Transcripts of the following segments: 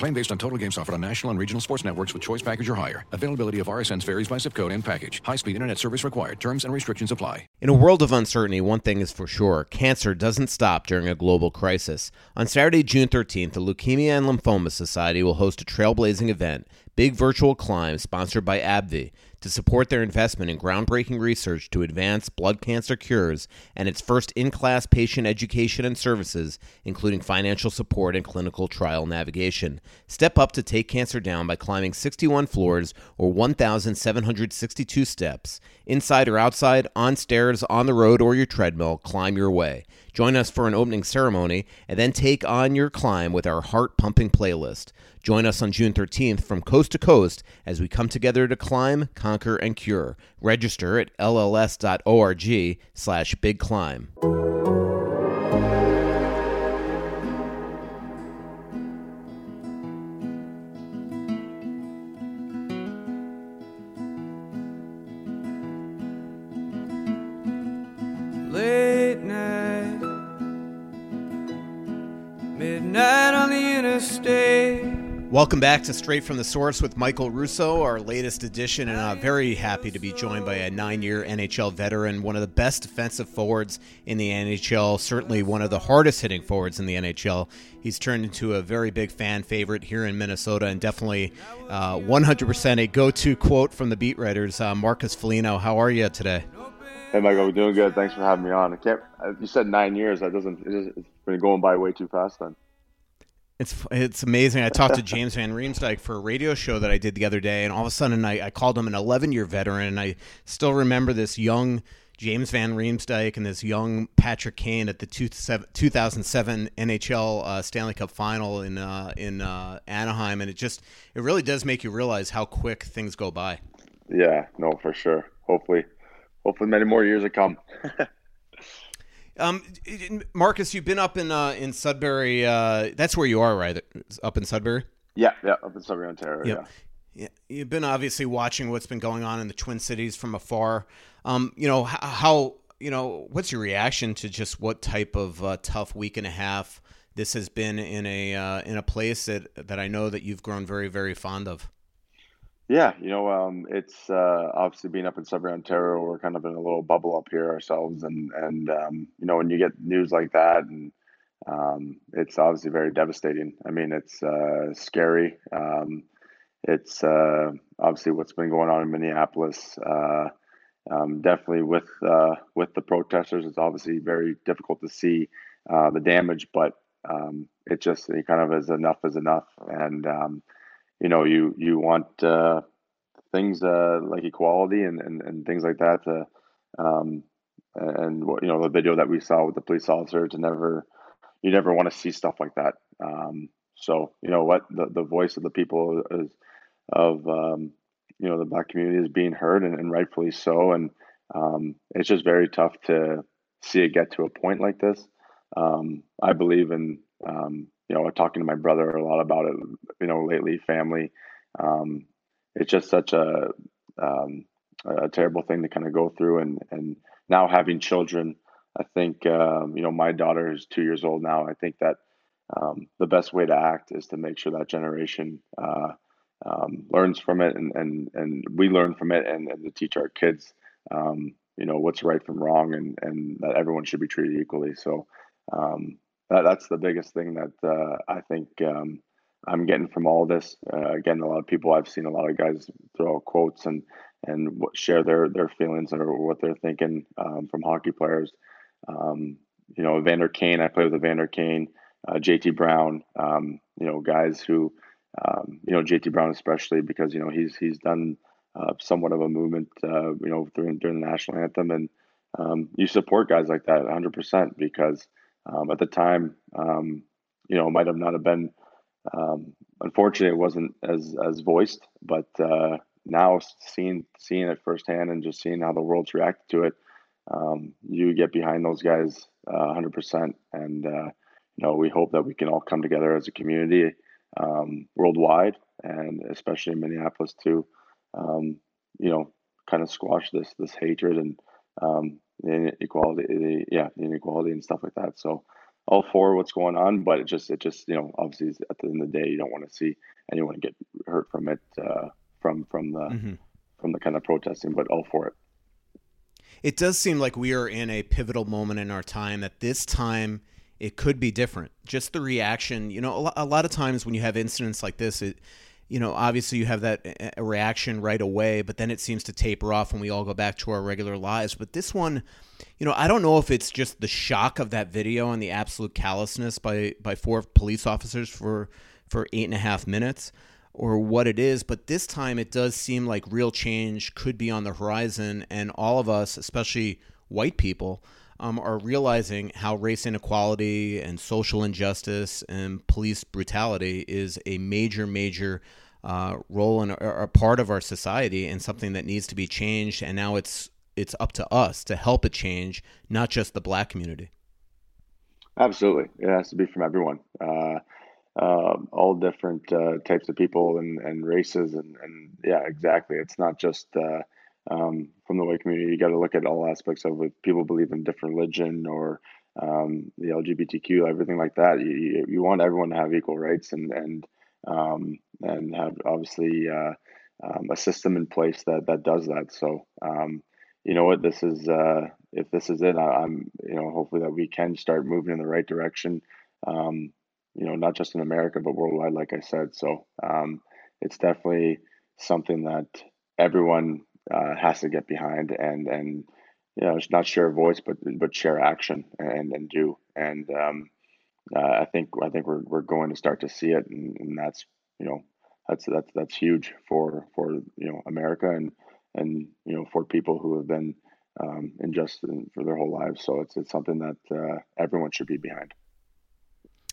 Claim based on total games offered on national and regional sports networks with choice package or higher. Availability of RSNs varies by zip code and package. High-speed internet service required. Terms and restrictions apply. In a world of uncertainty, one thing is for sure cancer doesn't stop during a global crisis. On Saturday, June 13th, the Leukemia and Lymphoma Society will host a trailblazing event, Big Virtual Climb, sponsored by AbbVie, to support their investment in groundbreaking research to advance blood cancer cures and its first in class patient education and services, including financial support and clinical trial navigation. Step up to take cancer down by climbing 61 floors or 1,762 steps. Inside or outside, on stairs, on the road, or your treadmill, climb your way. Join us for an opening ceremony and then take on your climb with our heart pumping playlist. Join us on June 13th from coast to coast as we come together to climb, conquer, and cure. Register at lls.org slash big Welcome back to Straight from the Source with Michael Russo, our latest edition, and I'm very happy to be joined by a nine-year NHL veteran, one of the best defensive forwards in the NHL, certainly one of the hardest-hitting forwards in the NHL. He's turned into a very big fan favorite here in Minnesota, and definitely uh, 100% a go-to quote from the beat writers. Uh, Marcus Foligno, how are you today? Hey, Michael, we're doing good. Thanks for having me on. I can't. You said nine years. That doesn't. It's been going by way too fast. Then. It's it's amazing. I talked to James Van Riemsdyk for a radio show that I did the other day, and all of a sudden I, I called him an 11 year veteran, and I still remember this young James Van Riemsdyk and this young Patrick Kane at the two, 2007 NHL uh, Stanley Cup Final in uh, in uh, Anaheim, and it just it really does make you realize how quick things go by. Yeah, no, for sure. Hopefully, hopefully, many more years to come. Um, Marcus, you've been up in uh, in Sudbury. Uh, that's where you are, right? Up in Sudbury. Yeah, yeah, up in Sudbury, Ontario. Yep. Yeah. yeah, you've been obviously watching what's been going on in the Twin Cities from afar. Um, you know how you know what's your reaction to just what type of uh, tough week and a half this has been in a uh, in a place that that I know that you've grown very very fond of. Yeah, you know, um, it's uh, obviously being up in Sudbury, Ontario. We're kind of in a little bubble up here ourselves, and and um, you know, when you get news like that, and um, it's obviously very devastating. I mean, it's uh, scary. Um, it's uh, obviously what's been going on in Minneapolis. Uh, um, definitely with uh, with the protesters, it's obviously very difficult to see uh, the damage, but um, it just it kind of is enough is enough, and you know you you want uh, things uh, like equality and, and, and things like that to, um, and you know the video that we saw with the police officer to never you never want to see stuff like that. Um, so you know what? The, the voice of the people is of um, you know the black community is being heard and, and rightfully so. And um, it's just very tough to see it get to a point like this. Um, I believe in um, you know talking to my brother a lot about it. You know, lately, family. Um, it's just such a um, a terrible thing to kind of go through, and and now having children. I think um, you know my daughter is two years old now. I think that um, the best way to act is to make sure that generation uh, um, learns from it, and and and we learn from it, and, and to teach our kids, um, you know, what's right from wrong, and and that everyone should be treated equally. So um, that, that's the biggest thing that uh, I think um, I'm getting from all this. Uh, again, a lot of people I've seen a lot of guys throw quotes and and share their their feelings or what they're thinking um, from hockey players. Um, you know, Evander Kane. I played with Evander Kane, uh, JT Brown. Um, you know, guys who, um, you know, JT Brown especially because you know he's he's done uh, somewhat of a movement. Uh, you know, during during the national anthem, and um, you support guys like that 100 percent because um, at the time, um, you know, might have not have been. Um, unfortunately, it wasn't as as voiced, but uh, now seeing seeing it firsthand and just seeing how the world's reacted to it, um, you get behind those guys uh, 100%. And uh, you know, we hope that we can all come together as a community um, worldwide, and especially in Minneapolis to, um, you know, kind of squash this this hatred and um, inequality, the, yeah, the inequality and stuff like that. So all for what's going on, but it just it just you know obviously at the end of the day you don't want to see anyone get hurt from it uh, from from the mm-hmm. from the kind of protesting, but all for it. It does seem like we are in a pivotal moment in our time. At this time, it could be different. Just the reaction, you know, a lot of times when you have incidents like this, it you know, obviously you have that eh, eh, reaction right away, but then it seems to taper off when we all go back to our regular lives. But this one, you know, I don't know if it's just the shock of that video and the absolute callousness by by four police officers for for eight and a half minutes, or what it is. But this time, it does seem like real change could be on the horizon, and all of us, especially white people. Um, are realizing how race inequality and social injustice and police brutality is a major, major uh, role and a part of our society and something that needs to be changed. And now it's it's up to us to help it change, not just the black community. Absolutely, it has to be from everyone, uh, uh, all different uh, types of people and, and races, and, and yeah, exactly. It's not just uh, um, from the white community. You got to look at all aspects of it. People believe in different religion or um, the LGBTQ, everything like that. You, you want everyone to have equal rights and and um, and have obviously uh, um, a system in place that that does that. So um, you know what, this is uh, if this is it, I, am you know hopefully that we can start moving in the right direction. Um, you know, not just in America but worldwide, like I said. So it's definitely something that everyone uh, has to get behind and and you know not share voice but but share action and and do and um, uh, I think I think we're we're going to start to see it, and, and that's you know that's that's that's huge for for you know America and and you know for people who have been um, unjust for their whole lives. So it's it's something that uh, everyone should be behind.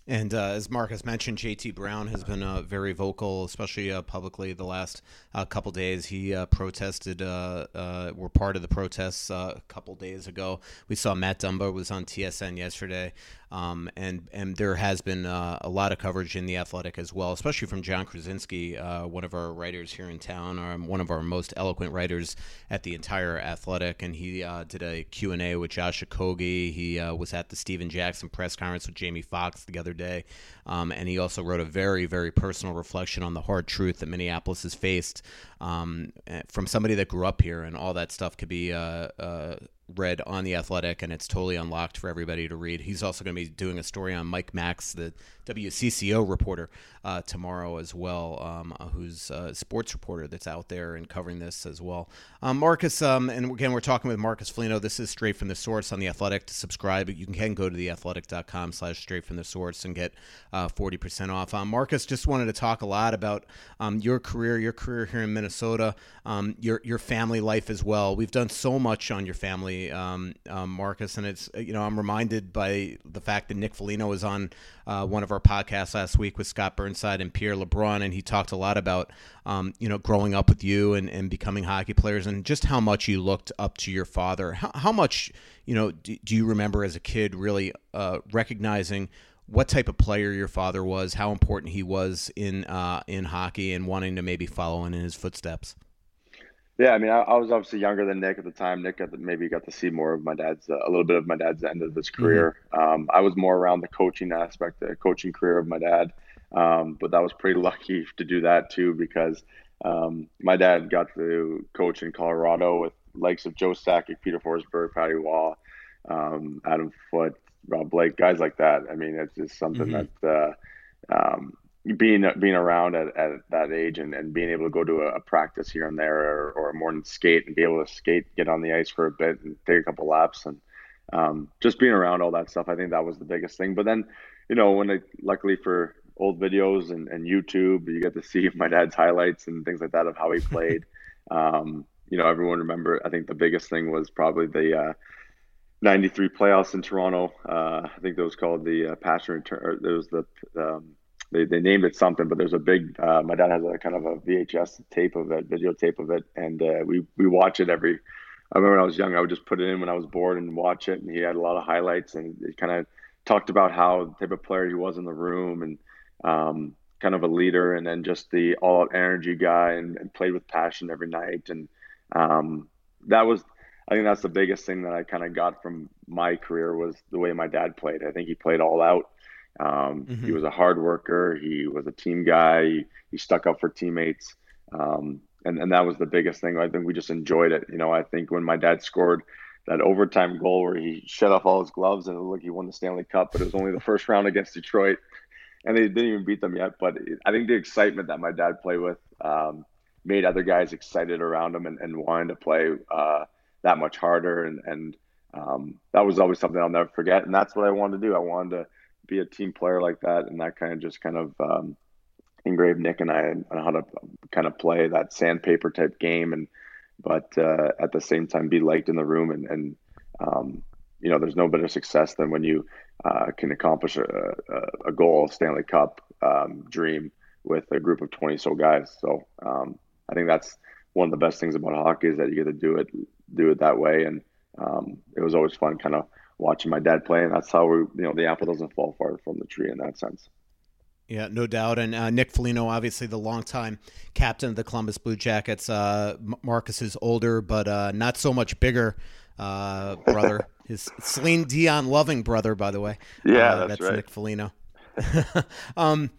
And uh, as Marcus mentioned, JT Brown has been uh, very vocal, especially uh, publicly, the last uh, couple days. He uh, protested, uh, were part of the protests a couple days ago. We saw Matt Dumba was on TSN yesterday. Um, and and there has been uh, a lot of coverage in the Athletic as well, especially from Jon Krawczynski, uh, one of our writers here in town, or one of our most eloquent writers at the entire Athletic. And he uh, did a Q and A with Josh Okogie. He uh, was at the Stephen Jackson press conference with Jamie Foxx the other day, um, and he also wrote a very very personal reflection on the hard truth that Minneapolis has faced um, eh, from somebody that grew up here, and all that stuff could be uh, uh, read on the Athletic, and it's totally unlocked for everybody to read. He's also going to be doing a story on Mike Max, the WCCO reporter, uh, tomorrow as well, um, uh, who's a sports reporter that's out there and covering this as well. Um, Marcus, um, and again, we're talking with Marcus Foligno. This is straight from the source on the Athletic. To subscribe, you can go to theathletic.com slash straight from the source and get uh, 40% off. Um, Marcus, just wanted to talk a lot about um, your career, your career here in Minnesota, um, your your family life as well. We've done so much on your family um, um, Marcus, and it's you know I'm reminded by the fact that Nick Foligno was on uh, one of our podcasts last week with Scott Burnside and Pierre LeBrun, and he talked a lot about um, you know growing up with you and, and becoming hockey players, and just how much you looked up to your father. How, how much you know do, do, you remember as a kid really uh, recognizing what type of player your father was, how important he was in uh, in hockey, and wanting to maybe follow in his footsteps? Yeah, I mean, I, I, was obviously younger than Nick at the time. Nick got the, maybe got to see more of my dad's, uh, a little bit of my dad's end of his mm-hmm. career. Mm-hmm. Um, I was more around the coaching aspect, the coaching career of my dad. Um, but that was pretty lucky to do that too, because um, my dad got to coach in Colorado with likes of Joe Sakic, Peter Forsberg, Patty Roy, um, Adam Foote, Rob Blake, guys like that. I mean, it's just something mm-hmm. that uh, um, being being around at, at that age and, and being able to go to a, a practice here and there or, or, a morning skate and be able to skate, get on the ice for a bit and take a couple laps and um, just being around all that stuff. I think that was the biggest thing. But then, you know, when I luckily for old videos and, and YouTube, you get to see my dad's highlights and things like that of how he played. um, you know, everyone remember. I think the biggest thing was probably the uh, 93 playoffs in Toronto. Uh, I think that was called the uh, passion return. There was the um, they, they named it something, but there's a big. Uh, my dad has a kind of a VHS tape of it, videotape of it, and uh, we we watch it every. I remember when I was young, I would just put it in when I was bored and watch it, and he had a lot of highlights, and he kind of talked about how the type of player he was in the room, and um, kind of a leader, and then just the all-out energy guy, and, and played with passion every night, and um, that was. I think that's the biggest thing that I kind of got from my career was the way my dad played. I think he played all out um, mm-hmm. He was a hard worker. He was a team guy. He, he stuck up for teammates. Um, and, and that was the biggest thing. I think we just enjoyed it. You know, I think when my dad scored that overtime goal where he shut off all his gloves and look, he won the Stanley Cup, but it was only the first round against Detroit. And they didn't even beat them yet. But I think the excitement that my dad played with um, made other guys excited around him and, and wanting to play uh, that much harder. And, and um, that was always something I'll never forget. And that's what I wanted to do. I wanted to be a team player like that, and that kind of just kind of um, engraved Nick and I on how to kind of play that sandpaper type game, and but uh, at the same time be liked in the room, and, and um, you know, there's no better success than when you uh, can accomplish a, a, a goal, Stanley Cup um, dream with a group of 20 so guys. So um, I think that's one of the best things about hockey is that you get to do it do it that way, and um, it was always fun, kind of watching my dad play, and that's how we, you know, the apple doesn't fall far from the tree in that sense. Yeah, no doubt. And uh, Nick Foligno, obviously the longtime captain of the Columbus Blue Jackets. Uh, Marcus is older, but uh, not so much bigger uh, brother. His Celine Dion loving brother, by the way. Yeah, uh, that's, that's right. Nick Foligno. um,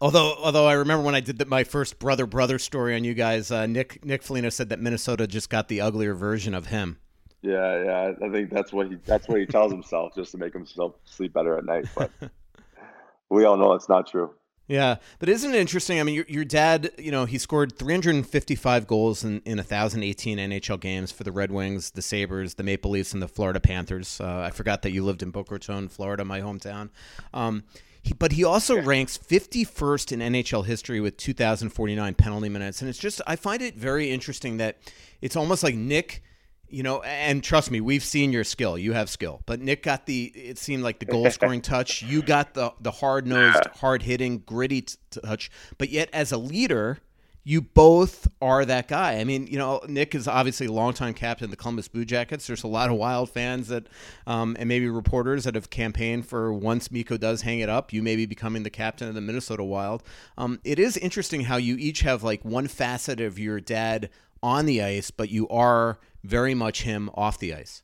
although, although I remember when I did the, my first brother brother story on you guys, uh, Nick Nick Foligno said that Minnesota just got the uglier version of him. Yeah, yeah. I think that's what he that's what he tells himself just to make himself sleep better at night. But we all know it's not true. Yeah, but isn't it interesting? I mean, your, your dad, you know, he scored 355 goals in, in 1,018 NHL games for the Red Wings, the Sabres, the Maple Leafs, and the Florida Panthers. Uh, I forgot that you lived in Boca Raton, Florida, my hometown. Um, he, but he also ranks 51st in NHL history with 2,049 penalty minutes. And it's just, I find it very interesting that it's almost like Nick – you know, and trust me, we've seen your skill. You have skill, but Nick got the. It seemed like the goal scoring touch. You got the the hard nosed, hard hitting, gritty t- touch. But yet, as a leader, you both are that guy. I mean, you know, Nick is obviously a longtime captain of the Columbus Blue Jackets. There's a lot of Wild fans that, um, and maybe reporters that have campaigned for once Mikko does hang it up, you may be becoming the captain of the Minnesota Wild. Um, it is interesting how you each have like one facet of your dad on the ice, but you are very much him off the ice.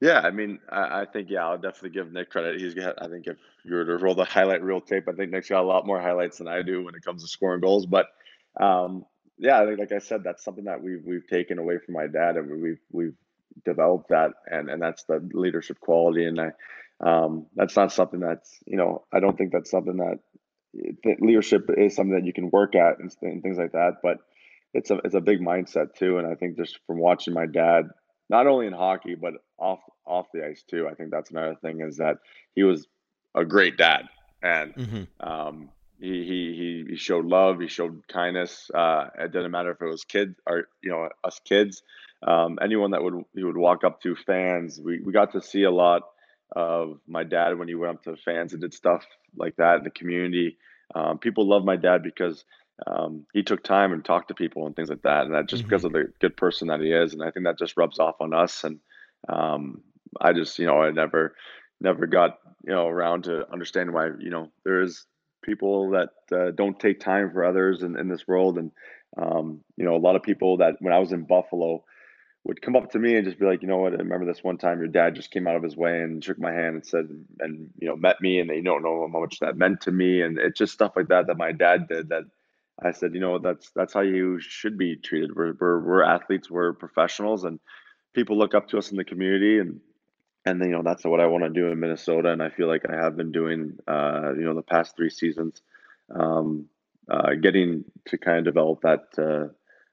Yeah, I mean, I, I, think yeah, I'll definitely give Nick credit. He's got, I think if you were to roll the highlight reel tape, I think Nick's got a lot more highlights than I do when it comes to scoring goals. But um, yeah, I think like I said, that's something that we've we've taken away from my dad, and we've we've developed that, and and that's the leadership quality. And I, um, that's not something that's you know, I don't think that's something that, that leadership is something that you can work at and, and things like that. But it's a it's a big mindset too. And I think just from watching my dad, not only in hockey but off off the ice too, I think that's another thing is that he was a great dad, and mm-hmm. um, he, he he showed love, he showed kindness. Uh, it didn't matter if it was kids or you know us kids, um, anyone that would he would walk up to fans. We we got to see a lot of my dad when he went up to fans and did stuff like that in the community. Um, people love my dad because um, he took time and talked to people and things like that, and that just mm-hmm. because of the good person that he is, and I think that just rubs off on us. And um, I just, you know, I never, never got, you know, around to understand why, you know, there is people that uh, don't take time for others in, in this world, and um, you know, a lot of people that when I was in Buffalo would come up to me and just be like, you know what, I remember this one time your dad just came out of his way and shook my hand and said, and you know, met me, and they don't know how much that meant to me, and it's just stuff like that that my dad did that I said, you know, that's that's how you should be treated. We're we're, we're athletes, we're professionals, and people look up to us in the community, and and you know that's what I want to do in Minnesota, and I feel like I have been doing, uh, you know, the past three seasons, um, uh, getting to kind of develop that uh,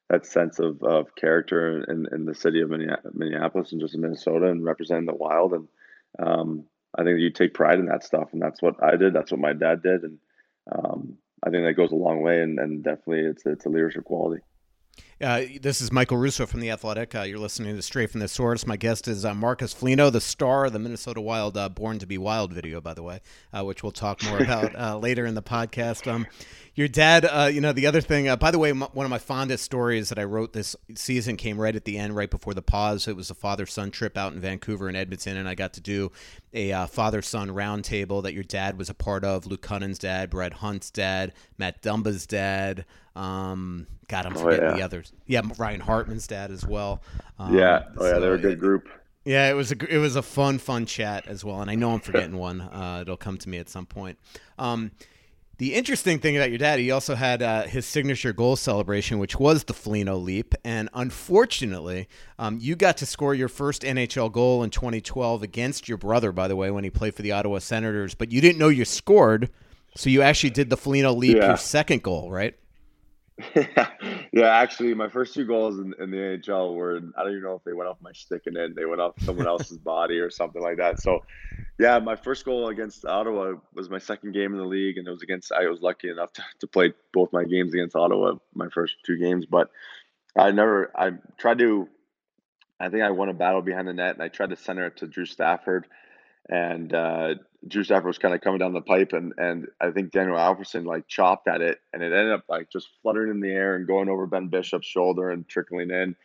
that sense of, of character in, in the city of Minneapolis and just in Minnesota and representing the Wild, and um, I think you take pride in that stuff, and that's what I did. That's what my dad did, and um, I think that goes a long way, and, and definitely it's it's a leadership quality. Uh, this is Michael Russo from The Athletic. Uh, you're listening to Straight from the Source. My guest is uh, Marcus Foligno, the star of the Minnesota Wild uh, Born to Be Wild video, by the way, uh, which we'll talk more about uh, later in the podcast. Um, your dad, you know, the other thing, by the way, m- one of my fondest stories that I wrote this season came right at the end, right before the pause. It was a father son trip out in Vancouver and Edmonton, and I got to do a father son roundtable that your dad was a part of Luke Kunin's dad, Brett Hunt's dad, Matt Dumba's dad. Um, God, I'm oh, forgetting oh, yeah. the others. Yeah, Ryan Hartman's dad as well. Um, yeah, oh yeah, so they're a good group. Yeah, it was a it was a fun fun chat as well, and I know I'm forgetting one. Uh, it'll come to me at some point. Um, the interesting thing about your dad, he also had uh, his signature goal celebration, which was the Foligno leap. And unfortunately, um, you got to score your first NHL goal in 2012 against your brother, by the way, when he played for the Ottawa Senators. But you didn't know you scored, so you actually did the Foligno leap, yeah. your second goal, right? yeah, actually, my first two goals in, in, the NHL were I don't even know if they went off my stick and then they went off someone else's body or something like that. So, yeah, my first goal against Ottawa was my second game in the league, and it was against. I was lucky enough to, to play both my games against Ottawa, my first two games. But I never. I tried to. I think I won a battle behind the net, and I tried to center it to Drew Stafford, and uh, Drew Stafford was kind of coming down the pipe, and and I think Daniel Alfredsson like chopped at it, and it ended up like just fluttering in the air and going over Ben Bishop's shoulder and trickling in.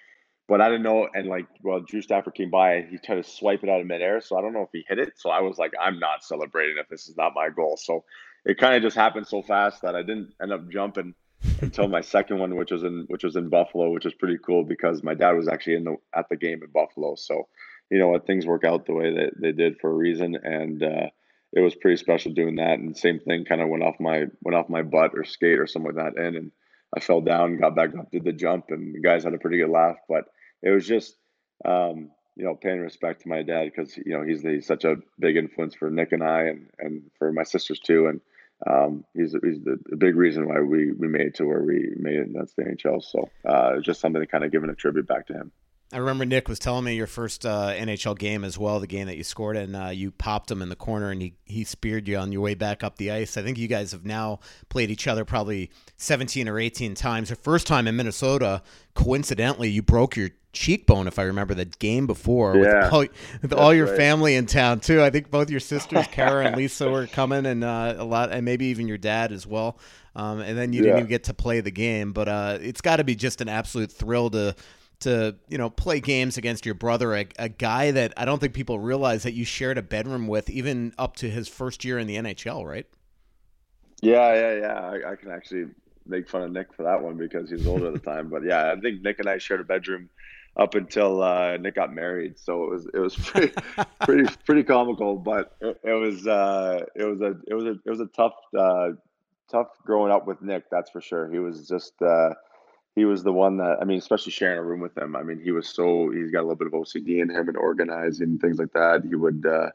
But I didn't know, and like, well, Drew Stafford came by, he tried to swipe it out of midair, so I don't know if he hit it. So I was like, I'm not celebrating if this is not my goal. So it kind of just happened so fast that I didn't end up jumping until my second one, which was in which was in Buffalo, which was pretty cool because my dad was actually in the at the game in Buffalo. So you know what, things work out the way that they did for a reason, and. uh it was pretty special doing that. And same thing kind of went off my went off my butt or skate or something like that. And and I fell down, got back up, did the jump, and the guys had a pretty good laugh. But it was just um, you know paying respect to my dad because you know he's, he's such a big influence for Nick and I and and for my sisters too. And um, he's he's the, the, big reason why we we made it to where we made it. That's the NHL. So uh, just something to kind of giving a tribute back to him. I remember Nick was telling me your first uh, NHL game as well, the game that you scored, and uh, you popped him in the corner, and he he speared you on your way back up the ice. I think you guys have now played each other probably seventeen or eighteen times. Your first time in Minnesota, coincidentally, you broke your cheekbone, if I remember the game before, yeah, with all, with all your right. family in town too. I think both your sisters, Kara and Lisa, were coming, and uh, a lot, and maybe even your dad as well. Um, and then you yeah. didn't even get to play the game, but uh, it's got to be just an absolute thrill to to you know play games against your brother, a, a, guy that I don't think people realize that you shared a bedroom with, even up to his first year in the NHL, right? Yeah, yeah, yeah. I, I can actually make fun of Nick for that one because he was older at the time. But yeah, I think Nick and I shared a bedroom up until uh, Nick got married. So it was it was pretty pretty pretty comical, but it, it was uh, it was a it was a it was a tough uh, tough growing up with Nick. That's for sure. He was just uh, he was the one that I mean, especially sharing a room with him. I mean, he was so he's got a little bit of OCD in him and organizing things like that. He would uh,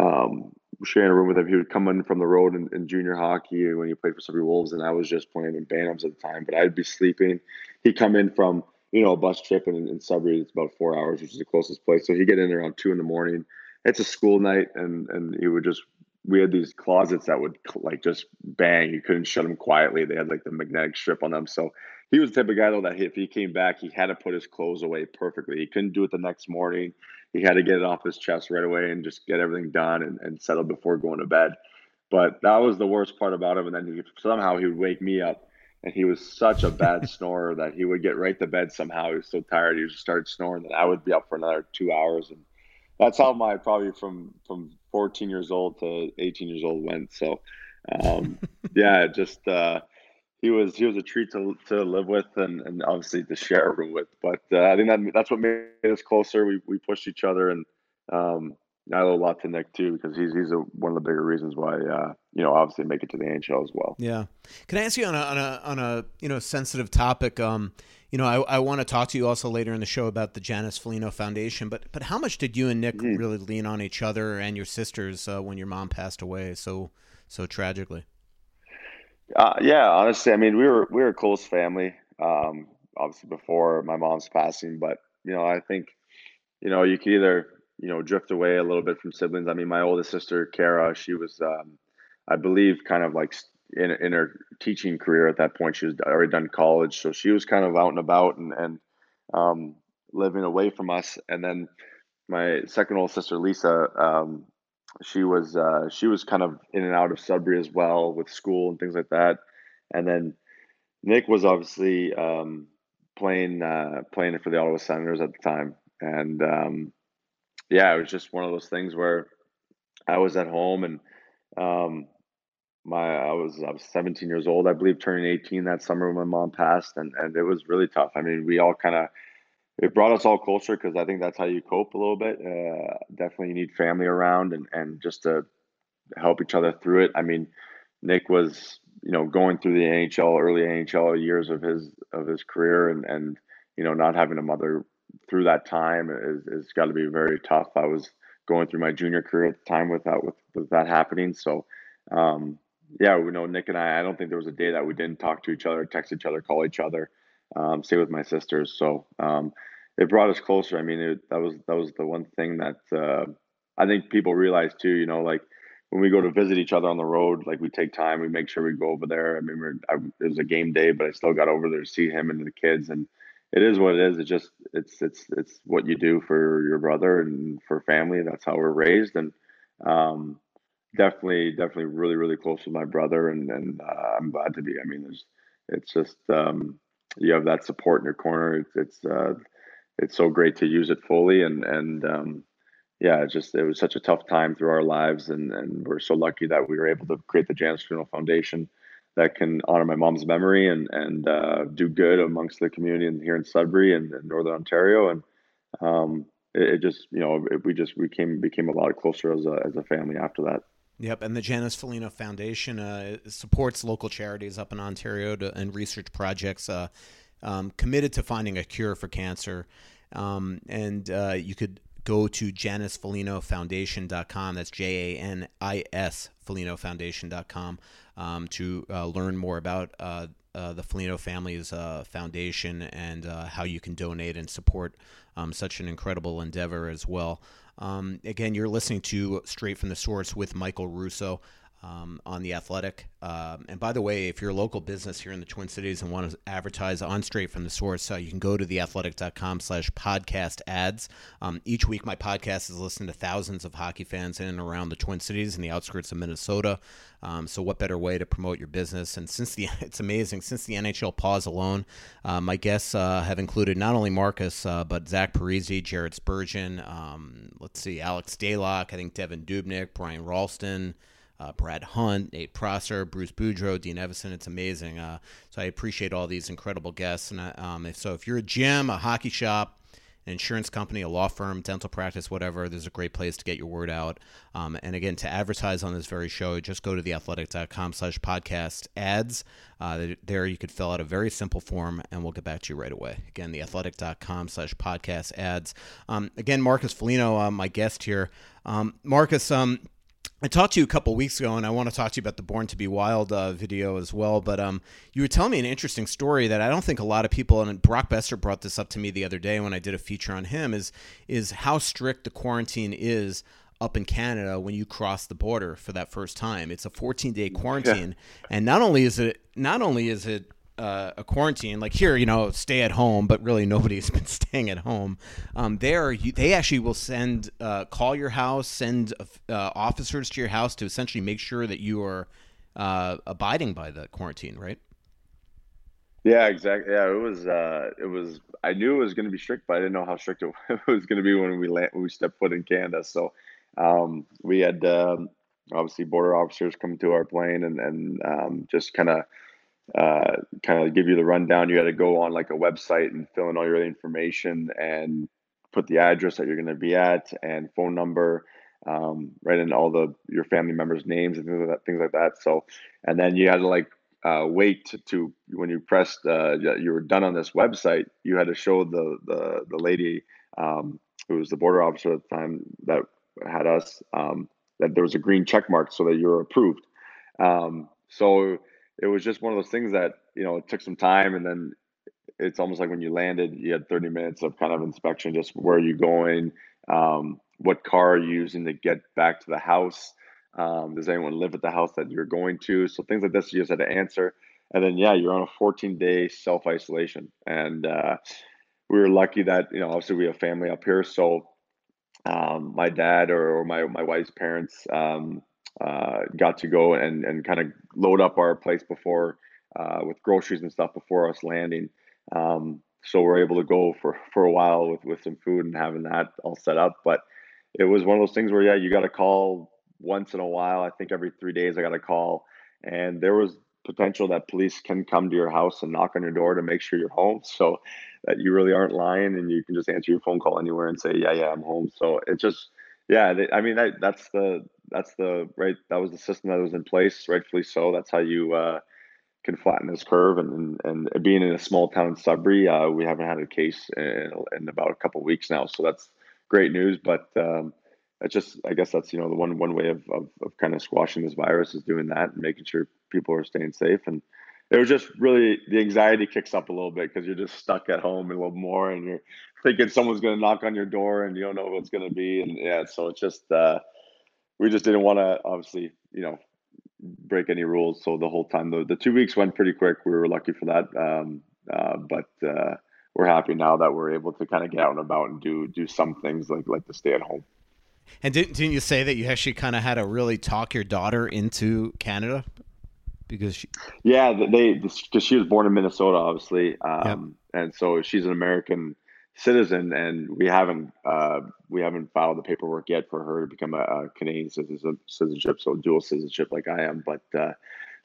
um, sharing a room with him. He would come in from the road in, in, junior hockey when he played for Sudbury Wolves, and I was just playing in Bantams at the time. But I'd be sleeping. He'd come in from you know a bus trip in, in Sudbury. It's about four hours, which is the closest place. So he'd get in around two in the morning. It's a school night, and and he would just we had these closets that would like just bang. You couldn't shut them quietly. They had like the magnetic strip on them. So he was the type of guy though that if he came back, he had to put his clothes away perfectly. He couldn't do it the next morning. He had to get it off his chest right away and just get everything done and, and settle before going to bed. But that was the worst part about him. And then he somehow he would wake me up and he was such a bad snorer that he would get right to bed somehow. He was so tired he would just start snoring that I would be up for another two hours and that's how my probably from from 14 years old to 18 years old went. So, um, yeah, just uh, he was he was a treat to, to live with and, and obviously to share a room with. But uh, I think that that's what made us closer. We we pushed each other and um, I owe a lot to Nick too because he's he's a, one of the bigger reasons why uh, you know obviously make it to the NHL as well. Yeah, can I ask you on a on a on a you know sensitive topic? Um, you know, I, I want to talk to you also later in the show about the Janis Foligno Foundation, but but how much did you and Nick mm-hmm. really lean on each other and your sisters uh, when your mom passed away so so tragically? Uh, yeah, honestly, I mean, we were we were a close family. Um, obviously, before my mom's passing, but you know, I think you know you could either you know drift away a little bit from siblings. I mean, my oldest sister Kara, she was, um, I believe, kind of like in in her teaching career at that point. She was already done college, so she was kind of out and about and and um, living away from us. And then my second old sister Lisa, um, she was uh, she was kind of in and out of Sudbury as well with school and things like that. And then Nick was obviously um, playing uh, playing for the Ottawa Senators at the time, and um, yeah, it was just one of those things where I was at home and um, my I was I was 17 years old, I believe, turning 18 that summer when my mom passed, and and it was really tough. I mean, we all kind of it brought us all closer because I think that's how you cope a little bit. Uh, definitely, you need family around and and just to help each other through it. I mean, Nick was you know going through the NHL early NHL years of his of his career, and and you know not having a mother through that time is is got to be very tough. I was going through my junior career at the time without with with that happening, so. Um, yeah, we know Nick and I. I don't think there was a day that we didn't talk to each other, text each other, call each other. Um, same with my sisters. So um, it brought us closer. I mean, it, that was that was the one thing that uh, I think people realize too. You know, like when we go to visit each other on the road, like we take time, we make sure we go over there. I mean, I, it was a game day, but I still got over there to see him and the kids, and it is what it is. It's just it's it's it's what you do for your brother and for family. That's how we're raised, and um, definitely, definitely, really, really close with my brother, and and uh, I'm glad to be. I mean, there's, it's just um, you have that support in your corner. It's it's uh, it's so great to use it fully, and and um, yeah, just it was such a tough time through our lives, and and we're so lucky that we were able to create the Janis Foligno Foundation that can honor my mom's memory and and uh, do good amongst the community and here in Sudbury and, and Northern Ontario, and um, it, it, just you know it, we just became became a lot closer as a as a family after that. Yep, and the Janis Foligno Foundation uh, supports local charities up in Ontario to, and research projects uh, um, committed to finding a cure for cancer. Um, and uh, you could go to janisfolignofoundation.com. That's J A N I S Folignofoundation.com um, to uh, learn more about uh, uh, the Foligno family's foundation and how you can donate and support um, such an incredible endeavor as well. Um, again, you're listening to Straight from the Source with Michael Russo um, on The Athletic. Um, and by the way, if you're a local business here in the Twin Cities and want to advertise on Straight from the Source, uh, you can go to theathletic.com slash podcast ads. Um, each week, my podcast is listened to thousands of hockey fans in and around the Twin Cities and the outskirts of Minnesota. Um, so, what better way to promote your business? And since the it's amazing, since the NHL pause alone, uh, my guests uh, have included not only Marcus uh, but Zach Parise, Jared Spurgeon. Um, let's see, Alex Stalock, I think Devan Dubnyk, Brian Rolston uh, Brad Hunt, Nate Prosser, Bruce Boudreau, Dean Evason. It's amazing. Uh, so I appreciate all these incredible guests. And um, if, so if you're a gym, a hockey shop, an insurance company, a law firm, dental practice, whatever, there's a great place to get your word out. Um, and again, to advertise on this very show, just go to theathletic.com slash podcast ads. Uh, there you could fill out a very simple form and we'll get back to you right away. Again, theathletic.com slash podcast ads. Um, again, Marcus Foligno, uh, my guest here. Um, Marcus, um, I talked to you a couple weeks ago, and I want to talk to you about the Born to Be Wild uh, video as well. But um, you were telling me an interesting story that I don't think a lot of people, and Brock Boeser brought this up to me the other day when I did a feature on him, is is how strict the quarantine is up in Canada when you cross the border for that first time. It's a 14 day quarantine, yeah. and not only is it not only is it uh, a quarantine like here, you know, stay at home, but really nobody's been staying at home. Um, there, you, they actually will send uh, call your house, send uh, officers to your house to essentially make sure that you are uh, abiding by the quarantine, right? Yeah, exactly. Yeah, it was. Uh, it was. I knew it was going to be strict, but I didn't know how strict it was going to be when we land, when we stepped foot in Canada. So um, we had um, obviously border officers come to our plane and and um, just kind of uh, kind of give you the rundown. You had to go on like a website and fill in all your information and put the address that you're going to be at and phone number, um, write in all the your family members' names and things like that. Things like that. So, and then you had to like uh, wait to, to, when you pressed uh, you were done on this website. You had to show the the the lady um, who was the border officer at the time that had us um, that there was a green check mark so that you're approved. Um, so it was just one of those things that you know it took some time, and then it's almost like when you landed, you had 30 minutes of kind of inspection, just where are you going, um, what car are you using to get back to the house. Um, does anyone live at the house that you're going to? So things like this you just had to answer. And then yeah, you're on a 14 day self isolation. And uh, we were lucky that you know obviously we have family up here, so um, my dad or, or, my my wife's parents um, uh, got to go and and kind of load up our place before uh, with groceries and stuff before us landing. Um, so we're able to go for for a while with with some food and having that all set up. But it was one of those things where yeah, you got to call once in a while. I think every three days I got a call, and there was potential that police can come to your house and knock on your door to make sure you're home. So that you really aren't lying, and you can just answer your phone call anywhere and say, "Yeah, yeah, I'm home." So it just, yeah, they, I mean, that, that's the that's the right. That was the system that was in place, rightfully so. That's how you uh, can flatten this curve. And and, and being in a small town in Sudbury, uh, we haven't had a case in, in about a couple weeks now, so that's great news. But um, it's just I guess that's you know the one one way of, of, of kind of squashing this virus is doing that and making sure people are staying safe and it was just really the anxiety kicks up a little bit because you're just stuck at home a little more and you're thinking someone's going to knock on your door and you don't know who it's going to be and yeah so it's just uh, we just didn't want to obviously you know break any rules so the whole time the, the two weeks went pretty quick we were lucky for that um, uh, but uh, we're happy now that we're able to kind of get out and about and do do some things like like to stay at home and didn't, didn't you say that you actually kind of had to really talk your daughter into Canada? Because she... yeah, they because she was born in Minnesota, obviously, um, yep. and so she's an American citizen, and we haven't uh, we haven't filed the paperwork yet for her to become a, a Canadian citizenship, so dual citizenship like I am. But uh,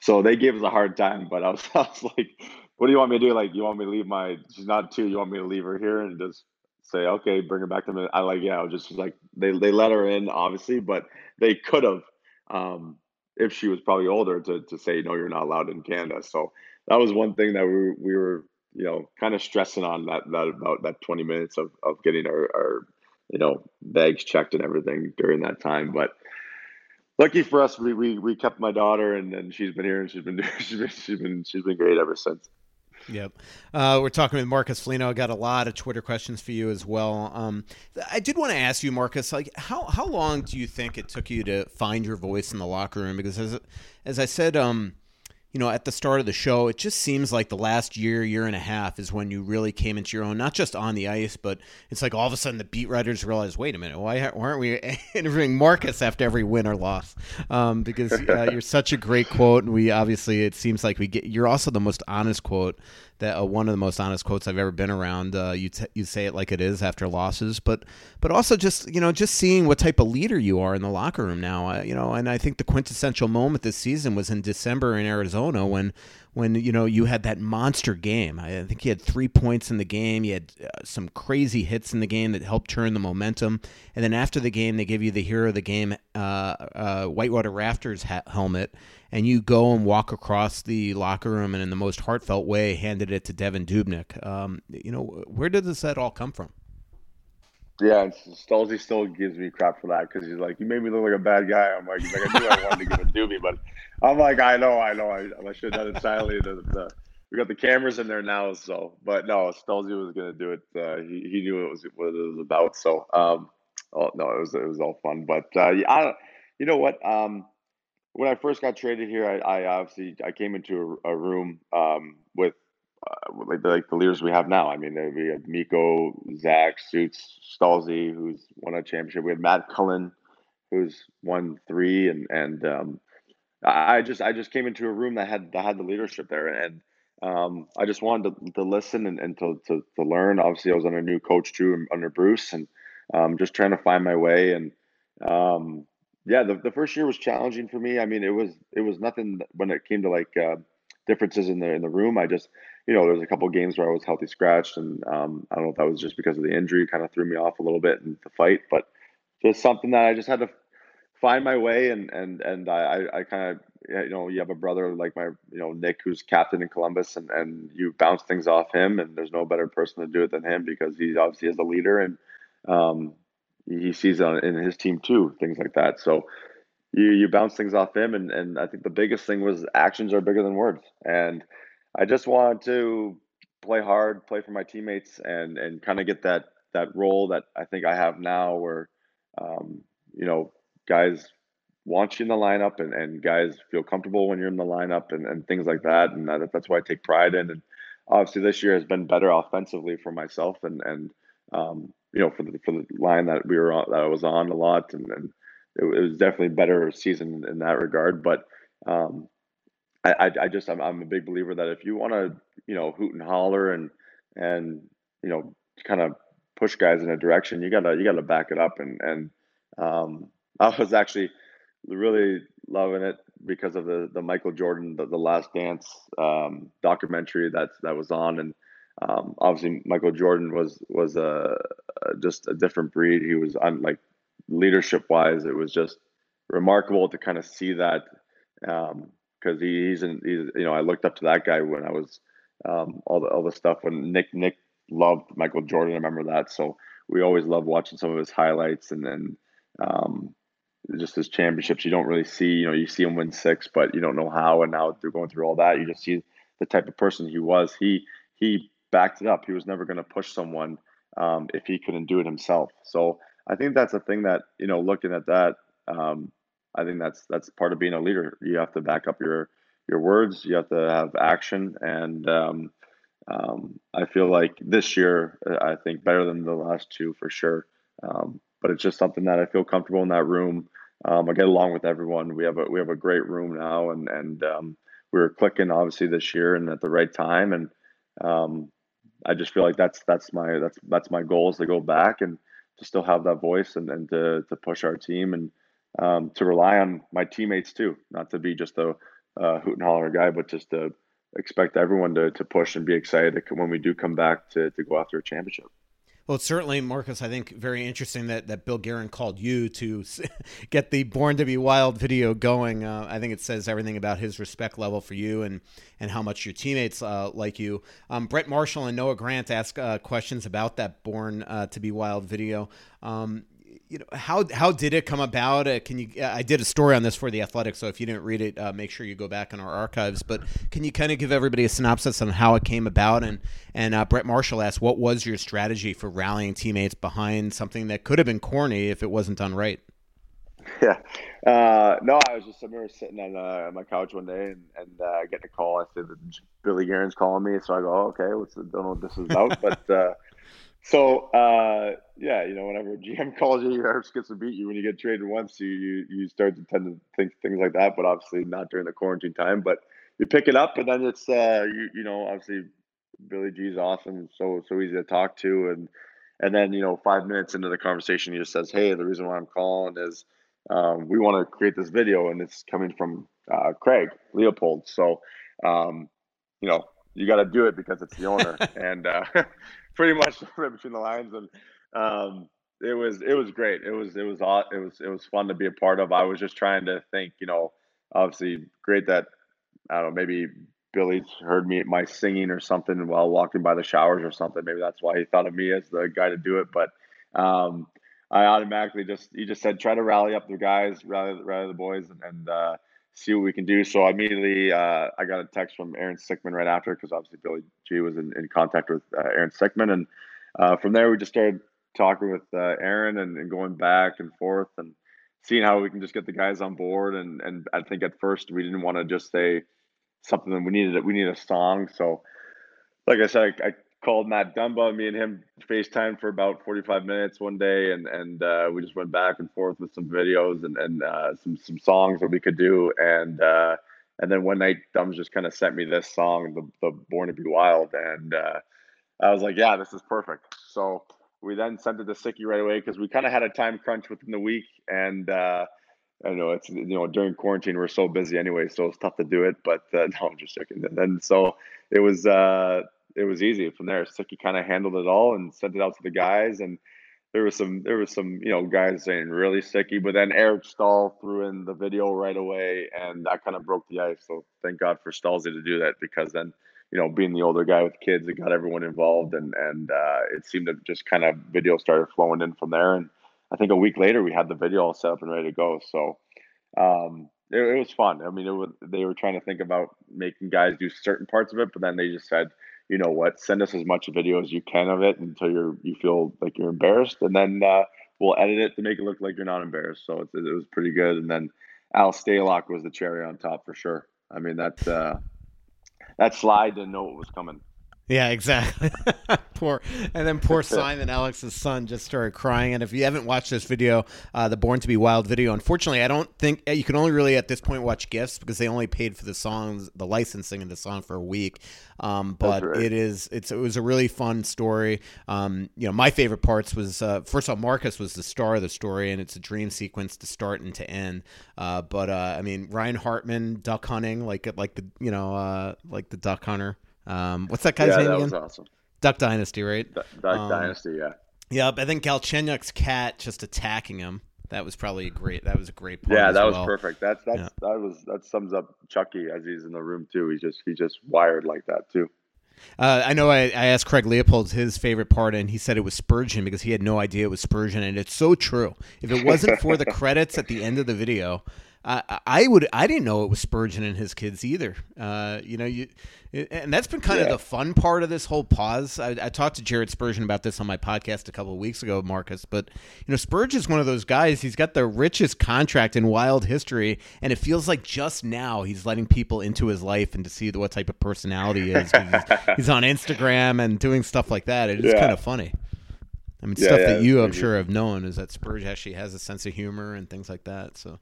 so they gave us a hard time. But I was, I was like, "What do you want me to do? Like, you want me to leave my? She's not two. You want me to leave her here and just say, okay, bring her back to me. I like, yeah, I was just like they they let her in, obviously, but they could have, um, if she was probably older, to to say no, you're not allowed in Canada. So that was one thing that we we were you know kind of stressing on that that about that 20 minutes of of getting our our you know bags checked and everything during that time, but. Lucky for us, we, we, we kept my daughter, and, she's been here, and she's been she's been she's been she's been great ever since. Yep. Uh, we're talking with Marcus Foligno. I got a lot of Twitter questions for you as well. Um, I did want to ask you, Marcus, like how how long do you think it took you to find your voice in the locker room? Because as as I said, um, you know, at the start of the show, it just seems like the last year, year and a half is when you really came into your own, not just on the ice, but it's like all of a sudden the beat writers realize, wait a minute, why, aren't we interviewing Marcus after every win or loss? Um, because uh, you're such a great quote, and we obviously, it seems like we get, you're also the most honest quote that uh, one of the most honest quotes I've ever been around. Uh, you t- you say it like it is after losses, but but also just you know just seeing what type of leader you are in the locker room now. You know, and I think the quintessential moment this season was in December in Arizona when when you know you had that monster game. I think he had three points in the game. You had uh, some crazy hits in the game that helped turn the momentum. And then after the game, they give you the hero of the game, uh, uh, Whitewater Rafters ha- helmet, and you go and walk across the locker room and in the most heartfelt way handed it to Devan Dubnyk. Um, you know, where did this that all come from? Yeah, and Stolzy still gives me crap for that because he's like, "You made me look like a bad guy." I'm like, like I knew I wanted to give it Doobie, but I'm like, I know, I know, I, I should have done it silently. The, the, we got the cameras in there now, so but no, Stolzy was gonna do it. Uh, he he knew it was what it was about. So um, oh no, it was it was all fun. But uh, yeah, I, you know what? Um, when I first got traded here, I, I obviously I came into a, a room um, with uh, like, the, like the leaders we have now. I mean, we have Mikko, Zach, Suits, Stalzy, who's won a championship. We had Matt Cullen, who's won three, and and um, I just I just came into a room that had that had the leadership there, and um, I just wanted to, to listen and, and to, to, to learn. Obviously, I was under a new coach too, under Bruce, and um, just trying to find my way. And um, yeah, the, the first year was challenging for me. I mean, it was it was nothing when it came to like uh, differences in the in the room. I just you know there was a couple games where I was healthy scratched, and um, I don't know if that was just because of the injury, kind of threw me off a little bit in the fight, but just something that I just had to find my way and and and I I kind of you know you have a brother like my you know Nick who's captain in Columbus and and you bounce things off him and there's no better person to do it than him because he obviously is a leader and um, he sees it in his team too things like that. So you you bounce things off him and and I think the biggest thing was actions are bigger than words and I just wanted to play hard play for my teammates and and kind of get that that role that I think I have now where um, you know guys want you in the lineup and, and guys feel comfortable when you're in the lineup and, and things like that. And that, that's why I take pride in. And obviously this year has been better offensively for myself and, and, um, you know, for the, for the line that we were on, that I was on a lot and, and it, it was definitely better season in that regard. But, um, I, I, just, I'm, I'm a big believer that if you want to, you know, hoot and holler and, and, you know, kind of push guys in a direction, you gotta, you gotta back it up. And, and, um, I was actually really loving it because of the the Michael Jordan the, the Last Dance um, documentary that that was on, and um, obviously Michael Jordan was was a, a, just a different breed. He was on like leadership wise, it was just remarkable to kind of see that because he, he's in he's you know I looked up to that guy when I was um, all the all the stuff when Nick Nick loved Michael Jordan. I remember that, so we always loved watching some of his highlights and then. Um, just his championships you don't really see you know you see him win six but you don't know how and now they're going through all that you just see the type of person he was he he backed it up he was never going to push someone um, if he couldn't do it himself so i think that's a thing that you know looking at that um, i think that's that's part of being a leader. You have to back up your your words. You have to have action. And um, um i feel like this year i think better than the last two for sure. Um, but it's just something that I feel comfortable in that room. Um, I get along with everyone. We have a we have a great room now, and and um, we were clicking obviously this year and at the right time, and um, I just feel like that's that's my that's that's my goal is to go back and to still have that voice and, and to to push our team. And um, to rely on my teammates too, not to be just a, a hoot and holler guy, but just to expect everyone to to push and be excited when we do come back to to go after a championship. Well, it's certainly, Marcus, I think very interesting that, that Bill Guerin called you to get the Born to Be Wild video going. Uh, I think it says everything about his respect level for you and, and how much your teammates uh, like you. Um, Brett Marshall and Noah Grant ask uh, questions about that Born uh, to Be Wild video. Um, you know how how did it come about? Uh, can you? Uh, I did a story on this for the Athletic, so if you didn't read it, uh, make sure you go back in our archives. But can you kind of give everybody a synopsis on how it came about? And and uh, Brett Marshall asked, what was your strategy for rallying teammates behind something that could have been corny if it wasn't done right? Yeah, uh, no, I was just I remember sitting on uh, my couch one day and, and getting a call. I said Billy Guerin's calling me, so I go, oh, okay, what's the, don't know what this is about, but. So uh, yeah, you know, whenever GM calls you, your skips a beat. You when you get traded once, you, you you start to tend to think things like that. But obviously not during the quarantine time. But you pick it up, and then it's uh, you you know obviously Billy G's awesome, so so easy to talk to, and and then you know five minutes into the conversation, he just says, "Hey, the reason why I'm calling is um, we want to create this video, and it's coming from uh, Craig Leopold. So um, you know you got to do it because it's the owner, and uh, pretty much right between the lines, and um, it was it was great. It was it was it was it was fun to be a part of. I was just trying to think, you know, obviously great that I don't know maybe Billy heard me my singing or something while walking by the showers or something. Maybe that's why he thought of me as the guy to do it. But um, I automatically just he just said try to rally up the guys, rally rally the boys, and, and uh, see what we can do. So I immediately uh, I got a text from Aaron Sickman right after because obviously Billy G was in, in contact with uh, Aaron Sickman, and uh, from there we just started talking with uh, Aaron and, and going back and forth and seeing how we can just get the guys on board. And and I think at first we didn't want to just say something that we needed. We need a song. So, like I said, I, I called Matt Dumba. Me and him FaceTime for about 45 minutes one day, and and uh, we just went back and forth with some videos and and uh, some some songs that we could do. And uh, and then one night, Dums just kind of sent me this song, the the Born to Be Wild, and uh, I was like, yeah, this is perfect. So we then sent it to Sicky right away because we kind of had a time crunch within the week, and uh, I know it's you know during quarantine we're so busy anyway, so it's tough to do it. But uh, no, I'm just joking. And then so it was uh, it was easy from there. Sicky kind of handled it all and sent it out to the guys, and there was some there was some you know guys saying really Sicky, but then Eric Staal threw in the video right away, and that kind of broke the ice. So thank God for Stalsy to do that because then you know, being the older guy with kids, it got everyone involved, and and uh, it seemed to just kind of video started flowing in from there. And I think a week later, we had the video all set up and ready to go. So um, it, it, was fun. I mean, was, they were trying to think about making guys do certain parts of it, but then they just said, you know what, send us as much video as you can of it until you're you feel like you're embarrassed, and then uh, we'll edit it to make it look like you're not embarrassed. So it, it was pretty good. And then Al Stalock was the cherry on top for sure. I mean, that uh, that slide didn't know what was coming. Yeah, exactly. poor, and then poor Simon, Alex's son, just started crying. And if you haven't watched this video, uh, the Born to Be Wild video, unfortunately, I don't think uh, you can only really at this point watch gifs because they only paid for the songs, the licensing of the song for a week. Um, but right. it is, it's, it was a really fun story. Um, you know, my favorite parts was uh, first of all, Marcus was the star of the story, and it's a dream sequence to start and to end. Uh, but uh, I mean, Ryan Hartman duck hunting, like like the you know, uh, like the duck hunter. Um, what's that guy's yeah, name that again? was awesome. Duck Dynasty, right? D- Duck um, Dynasty, yeah. Yep, I think Galchenyuk's cat just attacking him. That was probably a great. That was a great part. Yeah, that well. was perfect. That's that's yeah. that was that sums up Chucky as he's in the room too. He's just he's just wired like that too. Uh, I know I, I, asked Craig Leopold his favorite part, and he said it was Spurgeon because he had no idea it was Spurgeon, and it's so true. If it wasn't for the credits at the end of the video, I, I would I didn't know it was Spurgeon and his kids either. Uh, you know, you and that's been kind yeah. of the fun part of this whole pause. I, I, talked to Jared Spurgeon about this on my podcast a couple of weeks ago, Marcus. But you know, Spurgeon is one of those guys. He's got the richest contract in wild history, and it feels like just now he's letting people into his life and to see what type of personality he is. he's, he's, on Instagram and doing stuff like that. It's yeah. kind of funny. I mean, yeah, stuff yeah, that you, I'm sure, have known is that Spurge actually has a sense of humor and things like that. So,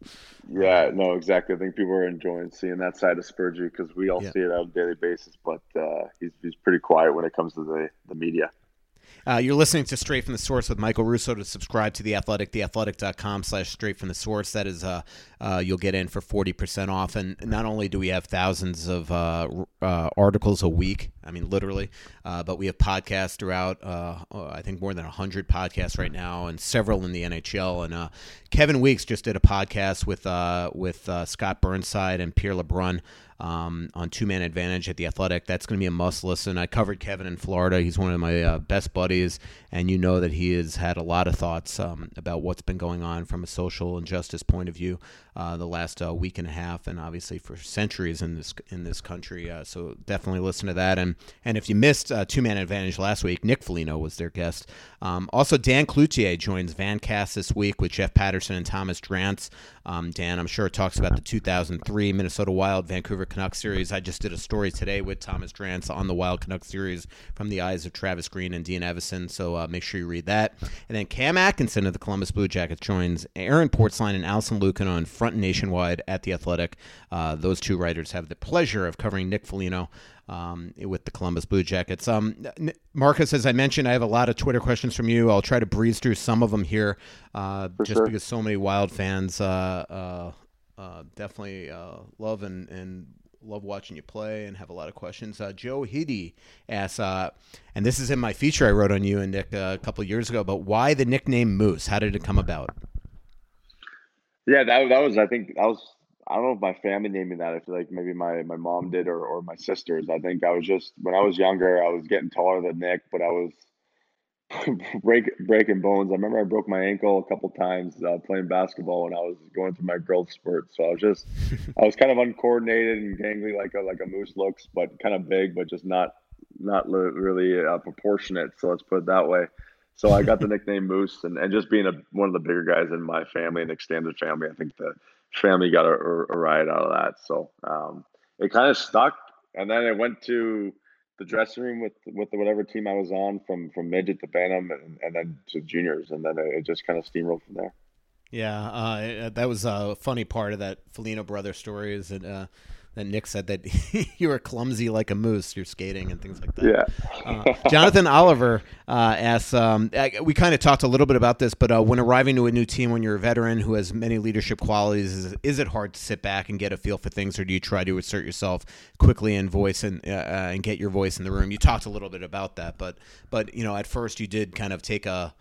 yeah, no, exactly. I think people are enjoying seeing that side of Spurge because we all yeah. see it on a daily basis, but uh, he's he's pretty quiet when it comes to the the media. Uh, you're listening to Straight from the Source with Michael Russo. To subscribe to The Athletic, theathletic.com slash straight from the source. That is, uh, uh, you'll get in for 40% off. And not only do we have thousands of uh, uh, articles a week, I mean, literally, uh, but we have podcasts throughout, I think more than 100 podcasts right now, and several in the NHL. And Kevin Weeks just did a podcast with, with Scott Burnside and Pierre LeBrun um, on Two Man Advantage at the Athletic. That's going to be a must listen. I covered Kevin in Florida. He's one of my uh, best buddies, and you know that he has had a lot of thoughts um, about what's been going on from a social and justice point of view uh, the last uh, week and a half, and obviously for centuries in this in this country. Uh, so definitely listen to that. And and if you missed uh, Two Man Advantage last week, Nick Foligno was their guest. Um, also, Dan Cloutier joins Vancast this week with Jeff Patterson and Thomas Drance. Um, Dan, I'm sure talks about the 2003 Minnesota Wild Vancouver Canucks series. I just did a story today with Thomas Drance on the Wild Canucks series from the eyes of Travis Green and Dean Evason. So uh, make sure you read that. And then Cam Atkinson of the Columbus Blue Jackets joins Aaron Portzline and Alison Lukan on Front Nationwide at the Athletic. Uh, those two writers have the pleasure of covering Nick Foligno. Um, with the Columbus Blue Jackets. Um, Marcus, as I mentioned, I have a lot of Twitter questions from you. I'll try to breeze through some of them here, uh, just sure. because so many Wild fans uh, uh, uh definitely uh, love and, and love watching you play and have a lot of questions. Uh, Joe Hiddy asks, uh, and this is in my feature I wrote on you and Nick uh, a couple years ago, but why the nickname Moose? How did it come about? Yeah, that, that was, I think, that was, I don't know if my family named me that. I feel like maybe my, my mom did or, or my sisters. I think I was just, when I was younger, I was getting taller than Nick, but I was break, breaking bones. I remember I broke my ankle a couple times uh, playing basketball when I was going through my growth spurt. So I was just, I was kind of uncoordinated and gangly like a, like a moose looks, but kind of big, but just not, not really uh, proportionate. So let's put it that way. So I got the nickname Moose, and, and just being a, one of the bigger guys in my family and extended family, I think the family got a, a ride out of that. So um, it kind of stuck, and then I went to the dressing room with with whatever team I was on from from midget to bantam, and, and then to juniors, and then it just kind of steamrolled from there. Yeah, uh, that was a funny part of that Foligno brother story. Is that uh, that Nick said that you were clumsy like a moose. You're skating and things like that. Yeah. uh, Jonathan Oliver uh, asks. Um, we kind of talked a little bit about this, but uh, when arriving to a new team, when you're a veteran who has many leadership qualities, is, is, it hard to sit back and get a feel for things, or do you try to assert yourself quickly and voice and uh, uh, and get your voice in the room? You talked a little bit about that, but but you know, at first you did kind of take a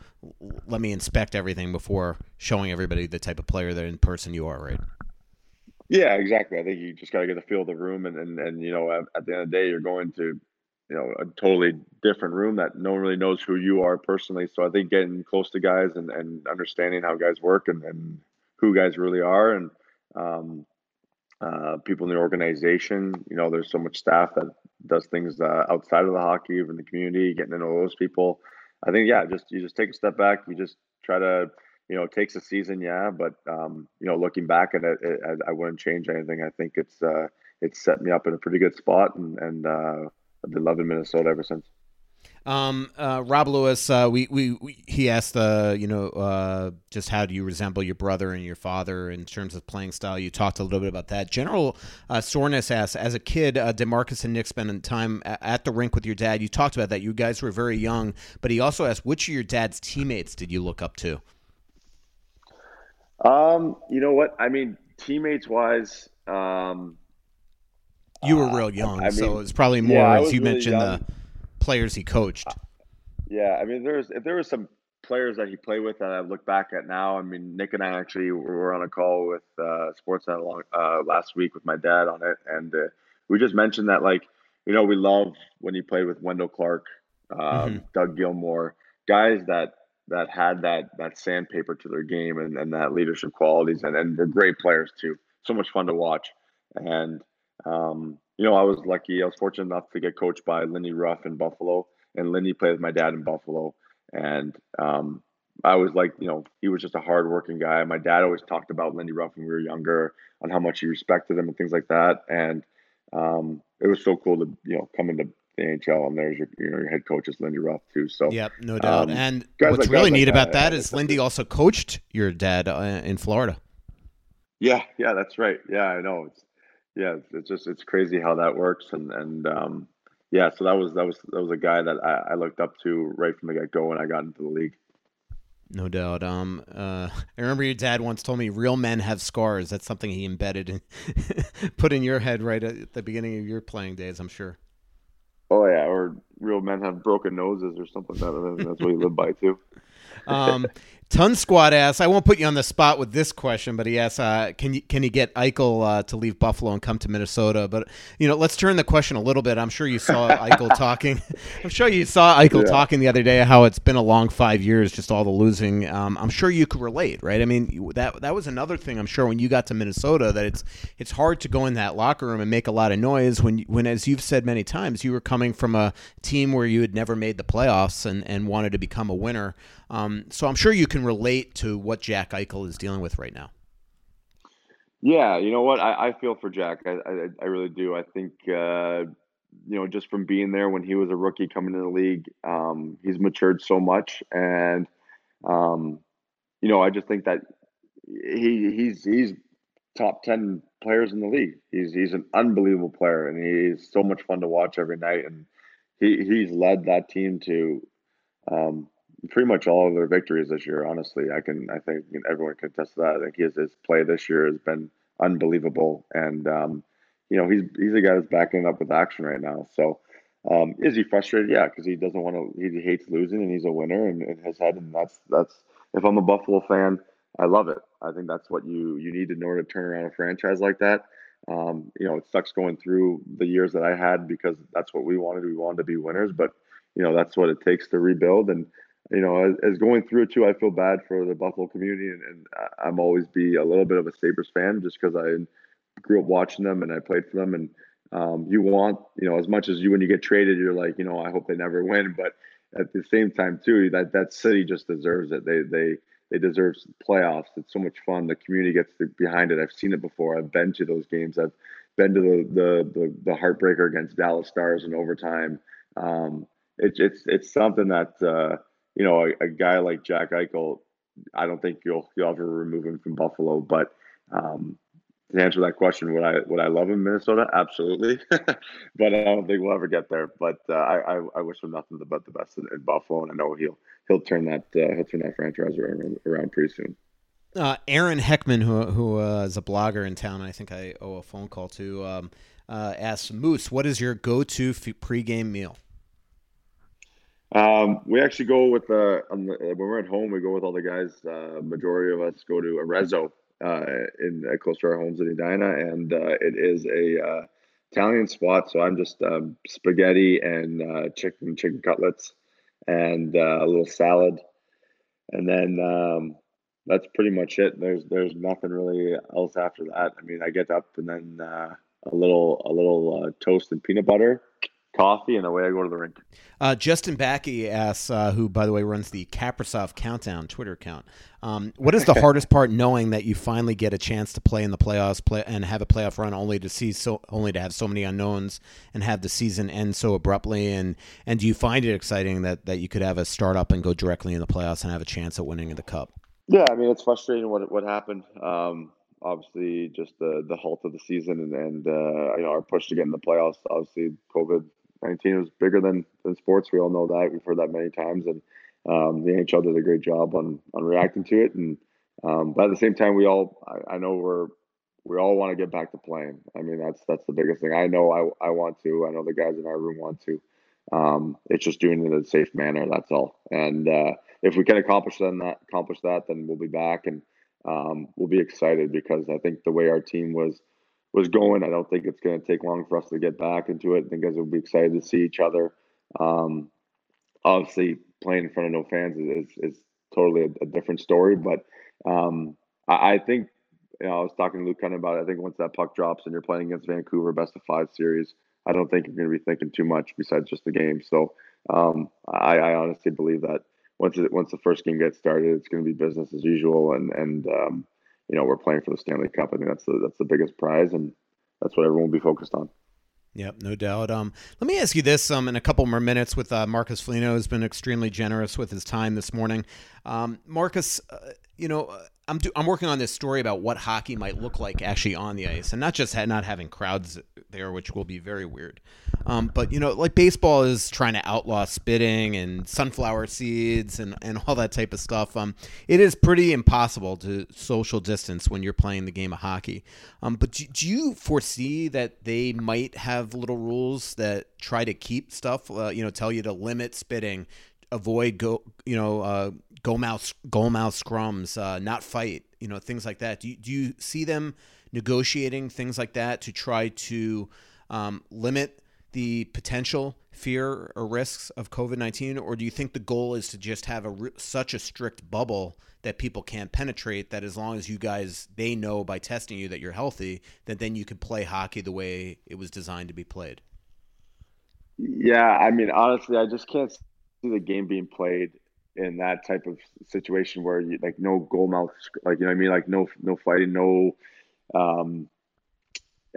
let me inspect everything before showing everybody the type of player that in person you are, right? Yeah, exactly. I think you just got to get a feel of the room, and and, and you know, at, at, the end of the day, you're going to, you know, a totally different room that no one really knows who you are personally. So I think getting close to guys and, and understanding how guys work and, and who guys really are, and um, uh, people in the organization. You know, there's so much staff that does things uh, outside of the hockey, even the community, getting to know those people. I think yeah, just you just take a step back. You just try to you know, it takes a season, yeah, but um, you know, looking back at it, it I, I, wouldn't change anything. I think it's uh, it's set me up in a pretty good spot, and and uh, I've been loving Minnesota ever since. Um, uh, Rob Lewis, uh, we, we, we, he asked, uh, you know, uh, just how do you resemble your brother and your father in terms of playing style? You talked a little bit about that. General uh, Soreness asks, as a kid, uh, Demarcus and Nick spending time at the rink with your dad. You talked about that. You guys were very young, but he also asked, which of your dad's teammates did you look up to? Um, you know what? I mean, teammates wise, um, you were real young, I mean, so it's probably more yeah, as you really mentioned young. the players he coached. Yeah, I mean, there's if there was some players that he played with that I look back at now. I mean, Nick and I actually were on a call with uh, Sportsnet long, uh, last week with my dad on it, and uh, we just mentioned that like you know we love when he played with Wendel Clark, um, mm-hmm. Doug Gilmour, guys that that had that that sandpaper to their game and, and that leadership qualities and, and they're great players too. So much fun to watch. And um, you know, I was lucky. I was fortunate enough to get coached by Lindy Ruff in Buffalo, and Lindy played with my dad in Buffalo. And um, I was like, you know, he was just a hardworking guy. My dad always talked about Lindy Ruff when we were younger, on how much he respected him and things like that. And um, it was so cool to you know come into the NHL, and there's your you know your head coach is Lindy Ruff too. So yep, no doubt. Um, and what's like really neat like about that, that is Lindy also coached your dad uh, in Florida. Yeah, yeah, that's right. Yeah, I know. It's yeah, it's just it's crazy how that works, and and um, yeah, so that was that was that was a guy that I, I looked up to right from the get go when I got into the league. No doubt. Um, uh, I remember your dad once told me real men have scars. That's something he embedded and put in your head right at the beginning of your playing days. I'm sure. Real men have broken noses or something. That, that's what you live by too. um, Ton Squad asks, I won't put you on the spot with this question, but he asks, uh, can you can you get Eichel uh, to leave Buffalo and come to Minnesota? But you know, let's turn the question a little bit. I'm sure you saw Eichel talking. I'm sure you saw Eichel yeah. talking the other day how it's been a long five years, just all the losing. Um, I'm sure you could relate, right? I mean, that that was another thing. I'm sure when you got to Minnesota, that it's it's hard to go in that locker room and make a lot of noise when when, as you've said many times, you were coming from a team where you had never made the playoffs and and wanted to become a winner. Um, so I'm sure you can relate to what Jack Eichel is dealing with right now. Yeah, you know what? I, I feel for Jack. I, I, I really do. I think uh, you know just from being there when he was a rookie coming in the league, um, he's matured so much, and um, you know I just think that he he's he's top ten players in the league. He's he's an unbelievable player, and he's so much fun to watch every night. And he he's led that team to um, pretty much all of their victories this year. Honestly, I can I think everyone can attest to that. I think his his play this year has been unbelievable, and um, you know he's he's a guy that's backing up with action right now. So um, is he frustrated? Yeah, because he doesn't want to. He hates losing, and he's a winner in, in his head, and that's that's. If I'm a Buffalo fan, I love it. I think that's what you you need in order to turn around a franchise like that. Um, you know, it sucks going through the years that I had because that's what we wanted. We wanted to be winners, but you know that's what it takes to rebuild. And you know, as, as, going through it too, I feel bad for the Buffalo community, and, and I'm always be a little bit of a Sabres fan just because I grew up watching them and I played for them. And um, you want, you know, as much as you when you get traded, you're like, you know, I hope they never win. But at the same time too, that that city just deserves it. They they they deserve playoffs. It's so much fun. The community gets behind it. I've seen it before. I've been to those games. I've been to the the the, the heartbreaker against Dallas Stars in overtime. Um, it's it's it's something that uh, you know a, a, guy like Jack Eichel. I don't think you'll you'll ever remove him from Buffalo, but um, to answer that question, would I would I love him in Minnesota? Absolutely, but I don't think we'll ever get there. But uh, I, I, I wish him nothing but the best in, in, Buffalo, and I know he'll he'll turn that uh, he'll turn that franchise around, around pretty soon. Uh, Aaron Heckman, who who uh, is a blogger in town, I think I owe a phone call to, um, uh, asks Moose, "What is your go-to f- pregame meal?" Um, we actually go with the, the, when we're at home. We go with all the guys. majority of us go to Arezzo uh, in uh, close to our homes in Edina, and uh, it is a uh, Italian spot. So I'm just um, spaghetti and uh, chicken chicken cutlets and uh, a little salad, and then um, that's pretty much it. There's there's nothing really else after that. I mean, I get up and then a little a little toast and peanut butter coffee, and away I go to the rink. Uh, Justin Backey asks, uh, who by the way runs the Kaprizov Countdown Twitter account, um, what is the hardest part knowing that you finally get a chance to play in the playoffs, play and have a playoff run, only to see so only to have so many unknowns and have the season end so abruptly? And and do you find it exciting that that you could have a start up and go directly in the playoffs and have a chance at winning the cup? Yeah, I mean it's frustrating what what happened. Um, obviously, just the the halt of the season and and uh, you know our push to get in the playoffs. Obviously, COVID 19 was bigger than, than sports. We all know that. We've heard that many times. And um, the NHL did a great job on, on reacting to it. And, um, but at the same time, we all, I, I know we're, we all want to get back to playing. I mean, that's, that's the biggest thing. I know I, I want to, I know the guys in our room want to, um, it's just doing it in a safe manner. That's all. And, uh, if we can accomplish then that, accomplish that, then we'll be back and, um, we'll be excited because I think the way our team was, was going. I don't think it's going to take long for us to get back into it. I think guys will be excited to see each other. Um, obviously, playing in front of no fans is, is, is totally a, a, different story. But um, I, I, think, you know, I was talking to Luke kind of about it. I think once that puck drops and you're playing against Vancouver, best of five series, I don't think you're going to be thinking too much besides just the game. So um, I, I, honestly believe that once it, once the first game gets started, it's going to be business as usual. And, and um, you know we're playing for the Stanley Cup. I think that's the that's the biggest prize, and that's what everyone will be focused on. Yep, no doubt. Um, let me ask you this: um, in a couple more minutes, with uh, Marcus Foligno has been extremely generous with his time this morning. Um, Marcus, uh, you know, uh, I'm do- I'm working on this story about what hockey might look like actually on the ice, and not just ha- not having crowds there, which will be very weird. Um, but you know, like baseball is trying to outlaw spitting and sunflower seeds and, and all that type of stuff. Um, it is pretty impossible to social distance when you're playing the game of hockey. Um, but do, do you foresee that they might have little rules that try to keep stuff? Uh, you know, tell you to limit spitting, avoid go, you know, uh, go mouth go mouth scrums, uh, not fight, you know, things like that. Do you, do you see them negotiating things like that to try to um, limit the potential fear or risks of COVID 19? Or do you think the goal is to just have a such a strict bubble that people can't penetrate that as long as you guys, they know by testing you that you're healthy, that then you could play hockey the way it was designed to be played? Yeah, I mean, honestly, I just can't see the game being played in that type of situation where you like no goal mouth, like you know what I mean, like no no fighting, no um,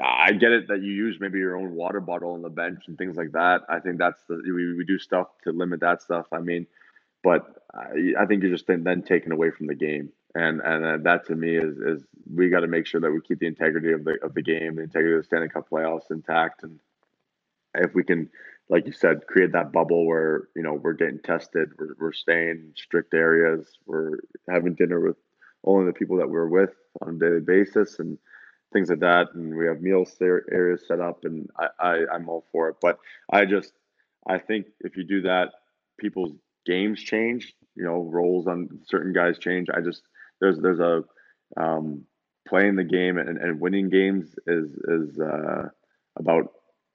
I get it that you use maybe your own water bottle on the bench and things like that. I think that's the we, we do stuff to limit that stuff. I mean, but I, I think you're just then, then taken away from the game, and and uh, that to me is is we got to make sure that we keep the integrity of the of the game, the integrity of the Stanley Cup playoffs intact, and if we can, like you said, create that bubble where you know we're getting tested, we're we're staying in strict areas, we're having dinner with only the people that we're with on a daily basis, and things like that. And we have meal areas set up, and I, I I'm all for it. But I just I think if you do that, people's games change. You know, roles on certain guys change. I just there's there's a um, playing the game and, and winning games is is uh, about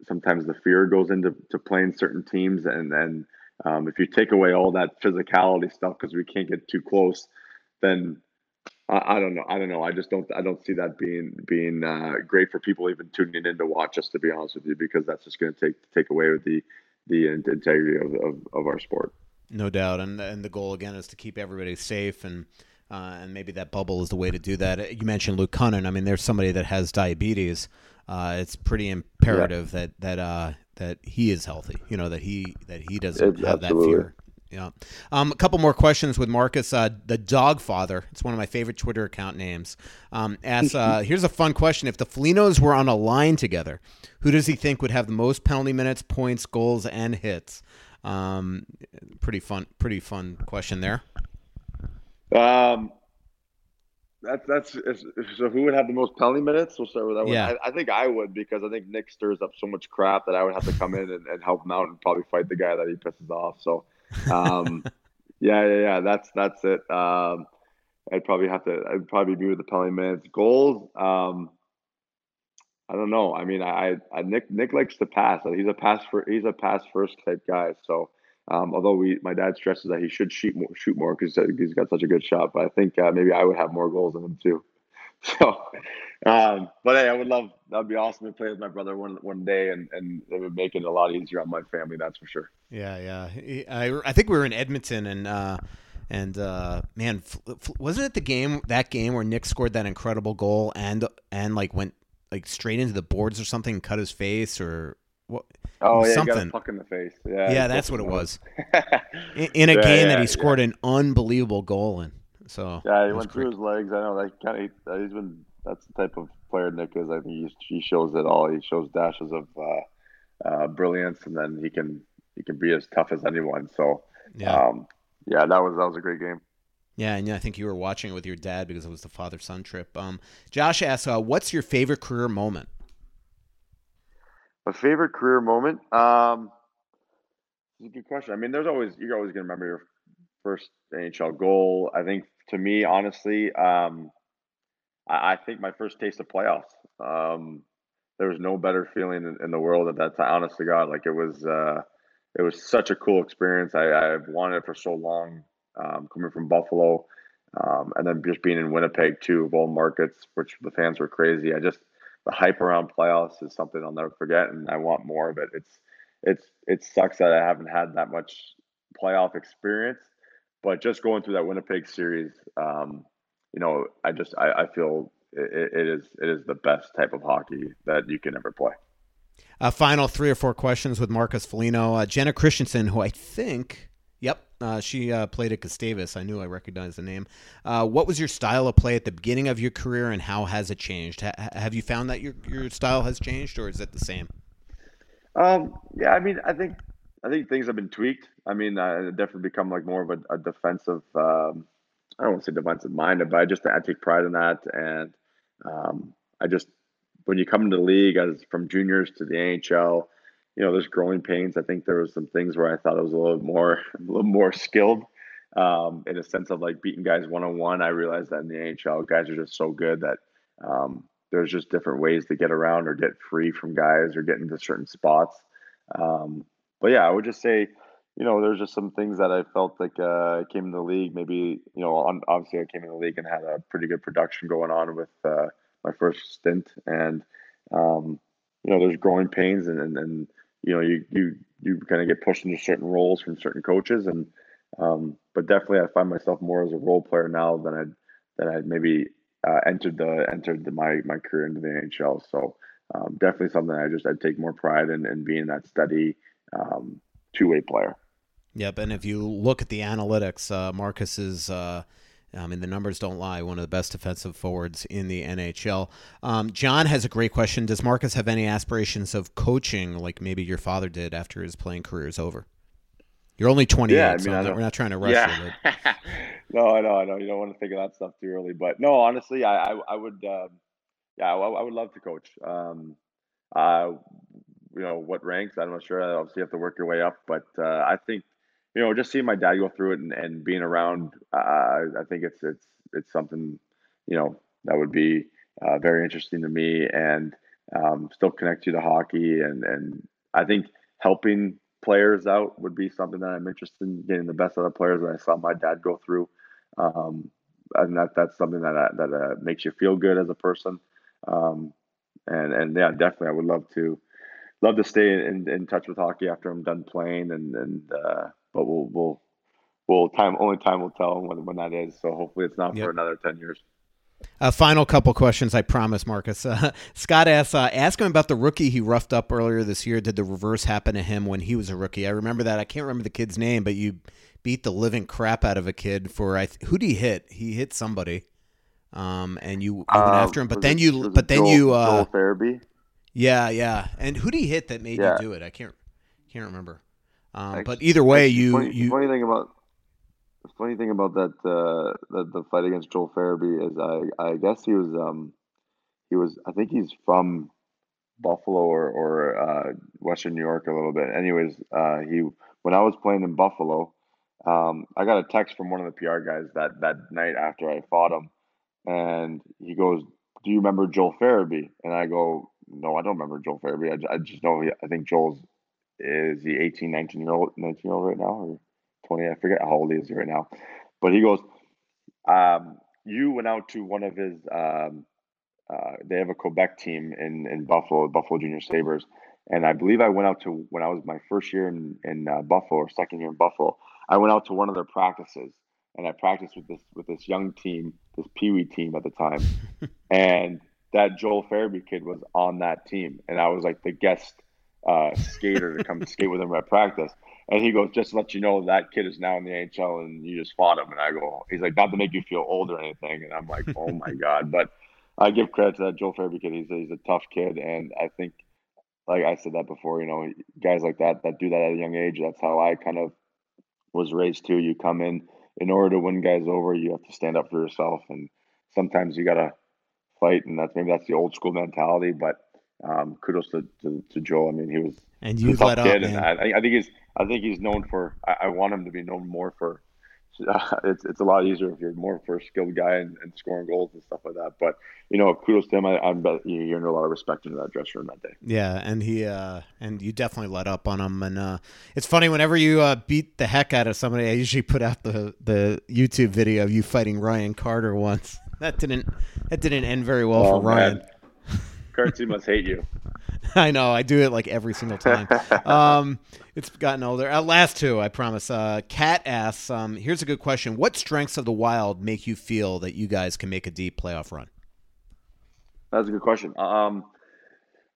sometimes the fear goes into to playing certain teams and then um, if you take away all that physicality stuff because we can't get too close then I, I, don't know. I don't know. I just don't. I don't see that being being uh, great for people even tuning in to watch us. To be honest with you, because that's just going to take take away with the the integrity of, of, of our sport. No doubt, and and the goal again is to keep everybody safe, and uh, and maybe that bubble is the way to do that. You mentioned Luke Kunin. I mean, there's somebody that has diabetes. Uh, it's pretty imperative yeah. that that uh, that he is healthy. You know that he that he doesn't it's have absolutely. that fear. Yeah. Um, a couple more questions with Marcus. Uh, the Dog Father. It's one of my favorite Twitter account names. Um, asks, uh, here's a fun question: If the Folignos were on a line together, who does he think would have the most penalty minutes, points, goals, and hits? Um, pretty fun. Pretty fun question there. Um, that's that's so. Who would have the most penalty minutes? We'll start with that one. Yeah. I, I, think I would because I think Nick stirs up so much crap that I would have to come in and, and help him out and probably fight the guy that he pisses off. So um, yeah, yeah, yeah. That's that's it. Um, I'd probably have to. I'd probably be with the penalty minutes. Goals. Um, I don't know. I mean, I, I Nick Nick likes to pass. He's a pass for he's a pass first type guy. So um, although we my dad stresses that he should shoot more shoot more because he's got such a good shot. But I think uh, maybe I would have more goals than him too. So, um, but hey, I would love that'd be awesome to play with my brother one one day, and and it would make it a lot easier on my family. That's for sure. Yeah, yeah. I I think we were in Edmonton, and uh, and uh, man, wasn't it the game that game where Nick scored that incredible goal and and like went like straight into the boards or something, and cut his face or what? Oh yeah, something. puck in the face. Yeah, yeah, that's what it was. in, in, a yeah, game yeah, that he scored yeah. an unbelievable goal in. So yeah, he went through his legs. I know, that kind of, he's been. That's the type of player Nick is. I think he, he shows it all. He shows dashes of uh, uh, brilliance, and then he can he can be as tough as anyone. So yeah, um, yeah, that was that was a great game. Yeah, and I think you were watching it with your dad because it was the father son trip. Um, Josh asks, uh, "What's your favorite career moment?" My favorite career moment. Um, it's a good question. I mean, there's always you're always gonna remember your first NHL goal. I think to me, honestly, um, I, I, think my first taste of playoffs. Um, there was no better feeling in, in the world at that time. Honest to God, like it was, uh, it was such a cool experience. I, I've wanted it for so long. Um, coming from Buffalo, um, and then just being in Winnipeg too, of all markets, which the fans were crazy. I just the hype around playoffs is something I'll never forget, and I want more of it. It's it's it sucks that I haven't had that much playoff experience, but just going through that Winnipeg series, um, you know, I just I, I feel it, it is it is the best type of hockey that you can ever play. Uh, final three or four questions with Marcus Foligno. Uh, Jenna Christensen, who I think Yep, uh, she uh, played at Gustavus. I knew I recognized the name. Uh, what was your style of play at the beginning of your career, and how has it changed? have you found that your your style has changed, or is it the same? Um, yeah, I mean, I think I think things have been tweaked. I mean, I definitely become like more of a, a defensive. Um, I don't want to say defensive minded, but I just I take pride in that, and um, I just when you come into the league as from juniors to the NHL you know, there's growing pains. I think there was some things where I thought I was a little more, a little more skilled, um, in a sense of like beating guys one on one. I realized that in the NHL, guys are just so good that um, there's just different ways to get around or get free from guys or get into certain spots. Um, but yeah, I would just say, you know, there's just some things that I felt like uh, came in the league. Maybe you know, obviously I came in the league and had a pretty good production going on with uh, my first stint, and um, you know, there's growing pains and, and, and you know you you you kind of get pushed into certain roles from certain coaches and um, but definitely I find myself more as a role player now than I'd than I'd maybe uh, entered the entered the, my my career into the NHL. So um, definitely something I just I take more pride in, in being that steady um, two way player. Yep, and if you look at the analytics, uh, Marcus is. Uh I mean, the numbers don't lie. One of the best defensive forwards in the NHL. Um, John has a great question. Does Marcus have any aspirations of coaching, like maybe your father did after his playing career is over? You're only 28, yeah, I mean, so we're not trying to rush yeah. you. But... no, I know, I know. You don't want to think of that stuff too early, but no, honestly, I, I, I would, um, yeah, I, I, would love to coach. Um, uh, you know what ranks? I'm not sure. Obviously, you have to work your way up, but uh, I think you know, just seeing my dad go through it and, and being around, uh, I think it's it's it's something, you know, that would be uh, very interesting to me, and um, still connect you to hockey, and and I think helping players out would be something that I'm interested in getting the best out of players that I saw my dad go through, um, and that that's something that uh, that uh, makes you feel good as a person, um, and and yeah, definitely I would love to love to stay in, in touch with hockey after I'm done playing and and uh, but we'll we'll well, time only time will tell when when that is. So hopefully it's not Yep. for another ten years. A final couple questions, I promise, Marcus. Uh, Scott asks, uh, ask him about the rookie he roughed up earlier this year. Did the reverse happen to him when he was a rookie? I remember that. I can't remember the kid's name, but you beat the living crap out of a kid for I th- who did he hit? He hit somebody, um, and you, you went Um, after him. But then it- you, but then Joel- you, uh, Joel Farabee. yeah, yeah. And who did he hit that made Yeah. you do it? I can't, can't remember. Um, but either way, you, funny, you, funny thing about the funny thing about that uh, that the fight against Joel Farabee is I I guess he was um he was I think he's from Buffalo or or uh, Western New York a little bit. Anyways, uh, he when I was playing in Buffalo, um, I got a text from one of the PR guys that that night after I fought him, and he goes, "Do you remember Joel Farabee?" And I go, "No, I don't remember Joel Farabee. I, I just know he, I think Joel's is he 18, 19 year old, 19 year old right now, or 20? I forget how old he is right now. But he goes, um, you went out to one of his, um, uh, they have a Quebec team in, in Buffalo, Buffalo Junior Sabres. And I believe I went out to, when I was my first year in, in uh, Buffalo or second year in Buffalo, I went out to one of their practices and I practiced with this, with this young team, this Pee Wee team at the time. and that Joel Farabee kid was on that team. And I was like the guest uh, skater to come skate with him at practice. And he goes, just to let you know, that kid is now in the NHL and you just fought him. And I go, he's like, not to make you feel old or anything. And I'm like, oh my God. But I give credit to that Joel Farabee kid. He's he's a tough kid. And I think, like I said that before, you know, guys like that, that do that at a young age, that's how I kind of was raised too. You come in, in order to win guys over, you have to stand up for yourself. And sometimes you got to fight. And that's maybe that's the old school mentality. But um, kudos to, to, to Joel. I mean, he was and you've let up, man. and I, I think he's I think he's known for. I, I want him to be known more for. Uh, it's it's a lot easier if you're more for a skilled guy and, and scoring goals and stuff like that. But you know, kudos to him. I, I'm you you're under a lot of respect into that dressing room that day. Yeah, and he uh and you definitely let up on him and uh it's funny whenever you uh beat the heck out of somebody I usually put out the the YouTube video of you fighting Ryan Carter once. That didn't that didn't end very well Oh, for Ryan. man. Curtsy must hate you. I know, I do it like every single time. um it's gotten older. Uh, last two, I promise. Uh Kat asks, um here's a good question. What strengths of the wild make you feel that you guys can make a deep playoff run? That's a good question. Um,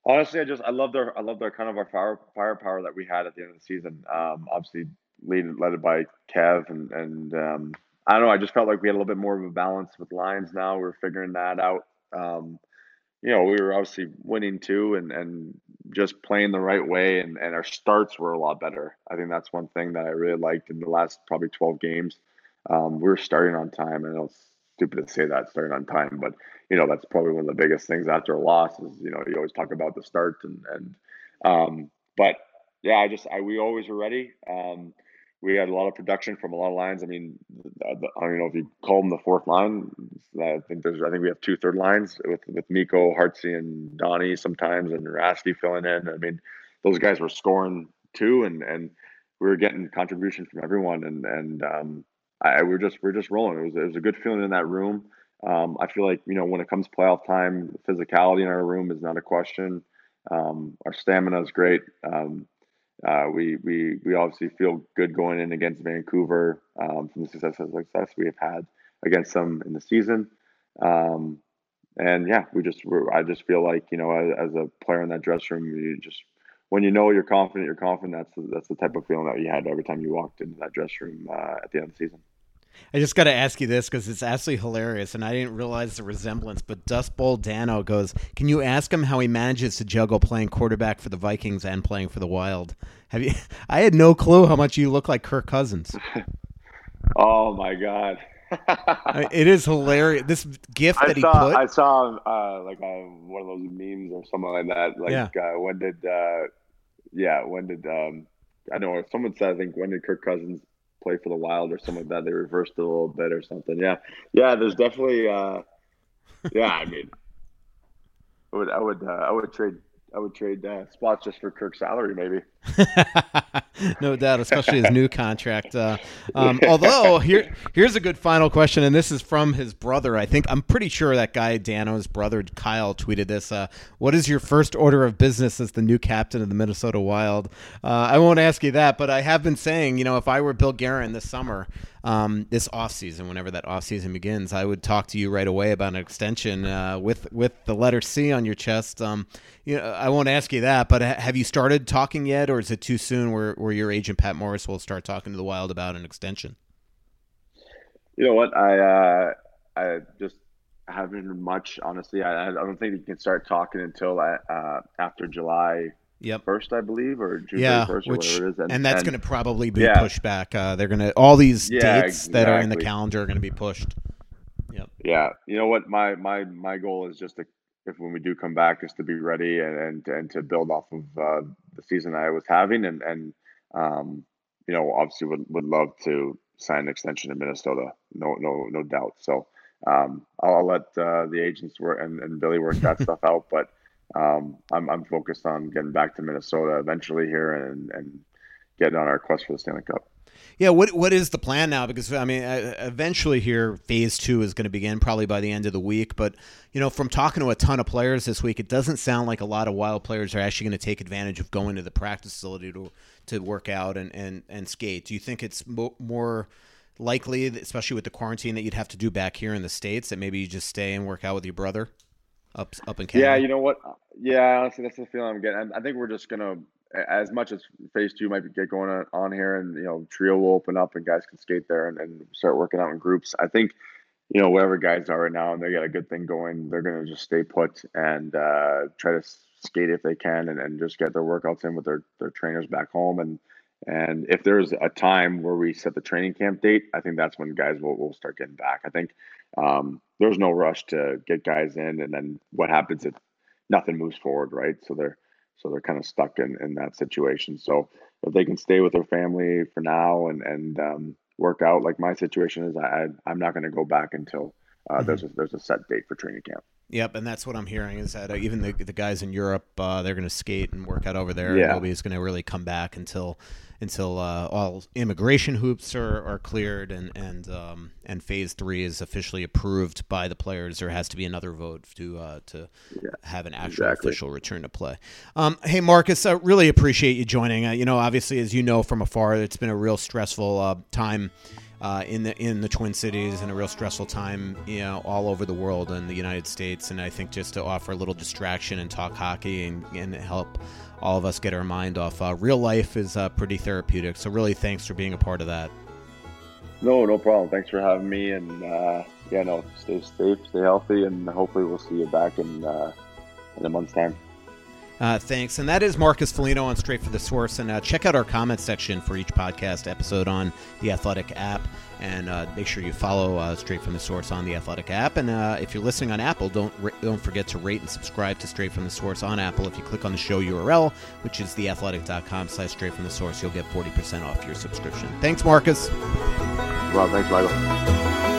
honestly, I just I loved our I loved our kind of our fire firepower that we had at the end of the season. Um, obviously, lead led by Kev and and um, I don't know. I just felt like we had a little bit more of a balance with lines. Now we're figuring that out. Um, you know, we were obviously winning too, and and just playing the right way, and and our starts were a lot better. I think that's one thing that I really liked in the last probably twelve games. Um, we were starting on time. and it's stupid to say that starting on time, but you know that's probably one of the biggest things after a loss is you know you always talk about the start and and um, but yeah, I just I we always were ready. Um, we had a lot of production from a lot of lines. I mean, I don't know if you call them the fourth line. I think there's I think we have two third lines with with Mikko, Hartsey, and Donnie sometimes, and Rasty filling in. I mean, those guys were scoring too, and and we were getting contributions from everyone, and and um, I we're just we're just rolling. It was it was a good feeling in that room. Um, I feel like you know when it comes playoff time, physicality in our room is not a question. Um, our stamina is great. Um, uh, we we we obviously feel good going in against Vancouver um, from the success success we have had against them in the season. Um, and yeah, we just I just feel like you know as, as a player in that dressing room, you just when you know you're confident, you're confident. That's the, that's the type of feeling that you had every time you walked into that dressing room uh, at the end of the season. I just got to ask you this because it's absolutely hilarious, and I didn't realize the resemblance. But Dust Bowl Dano goes, "Can you ask him how he manages to juggle playing quarterback for the Vikings and playing for the Wild?" Have you? I had no clue how much you look like Kirk Cousins. Oh my god! It is hilarious. This gift I that he put. I saw uh, like uh, one of those memes or something like that. Like Yeah. uh, when did uh, yeah when did um, I know someone said I think when did Kirk Cousins play for the Wild or something like that? They reversed it a little bit or something. Yeah, yeah. There's definitely uh, yeah. I mean, I would I would uh, I would trade I would trade uh, spots just for Kirk's salary, maybe. no doubt, especially his new contract. Uh, um, although here, here's a good final question, and this is from his brother. I think I'm pretty sure that guy Dano's brother Kyle tweeted this. Uh, what is your first order of business as the new captain of the Minnesota Wild? Uh, I won't ask you that, but I have been saying, you know, if I were Bill Guerin this summer, um, this off season, whenever that off season begins, I would talk to you right away about an extension uh, with with the letter C on your chest. Um, you know, I won't ask you that, but have you started talking yet, or is it too soon? Where where your agent Pat Morris will start talking to the Wild about an extension? You know what? I uh, I just haven't heard much. Honestly, I, I don't think you can start talking until uh, after July Yep. First, I believe, or June yeah, 31st, or which, whatever it is. And, and that's going to probably be yeah. pushed back. Uh, they're going to all these yeah, dates exactly. that are in the calendar are going to be pushed. Yep. Yeah. You know what? My my my goal is just to if when we do come back is to be ready and and, and to build off of uh, the season I was having and and um, you know obviously would would love to sign an extension in Minnesota. No no no doubt. So um, I'll, I'll let uh, the agents work and, and Billy work that stuff out, but um, I'm, I'm focused on getting back to Minnesota eventually here and, and getting on our quest for the Stanley Cup. Yeah, what what is the plan now? Because I mean, uh, eventually here, phase two is going to begin probably by the end of the week. But you know, from talking to a ton of players this week, it doesn't sound like a lot of Wild players are actually going to take advantage of going to the practice facility to to work out and and, and skate. Do you think it's mo- more likely, especially with the quarantine, that you'd have to do back here in the states, that maybe you just stay and work out with your brother? up up in Canada? Yeah, you know what? Yeah, honestly, that's the feeling I'm getting. I think we're just gonna, as much as phase two might get going on here, and you know, TRIA will open up and guys can skate there and, and start working out in groups. I think, you know, wherever guys are right now and they got a good thing going, they're gonna just stay put and uh, try to skate if they can and, and just get their workouts in with their their trainers back home and. And if there's a time where we set the training camp date, I think that's when guys will, will start getting back. I think um, there's no rush to get guys in, and then what happens if nothing moves forward, right? So they're so they're kind of stuck in, in that situation. So if they can stay with their family for now and and um, work out, like my situation is, I I'm not going to go back until uh, mm-hmm. there's a, there's a set date for training camp. Yep, and that's what I'm hearing is that uh, even the the guys in Europe, uh, they're going to skate and work out over there. Yeah. nobody's going to really come back until until uh, all immigration hoops are, are cleared and and um, and phase three is officially approved by the players. There has to be another vote to uh, to yeah, have an actual exactly. official return to play. Um, hey, Marcus, I really appreciate you joining. Uh, you know, obviously, as you know from afar, it's been a real stressful uh, time. Uh, in the in the Twin Cities and a real stressful time, you know, all over the world and the United States. And I think just to offer a little distraction and talk hockey and, and help all of us get our mind off. Uh, real life is uh, pretty therapeutic. So really, thanks for being a part of that. No, no problem. Thanks for having me. And uh, yeah, no, stay safe, stay healthy, and hopefully we'll see you back in uh, in a month's time. Uh, thanks. And that is Marcus Foligno on Straight for the Source. And uh, check out our comment section for each podcast episode on the Athletic app. And uh, make sure you follow uh, Straight from the Source on the Athletic app. And uh, if you're listening on Apple, don't don't forget to rate and subscribe to Straight from the Source on Apple. If you click on the show URL, which is theathletic.com slash straight from the source, you'll get 40% off your subscription. Thanks, Marcus. Well, thanks, Michael.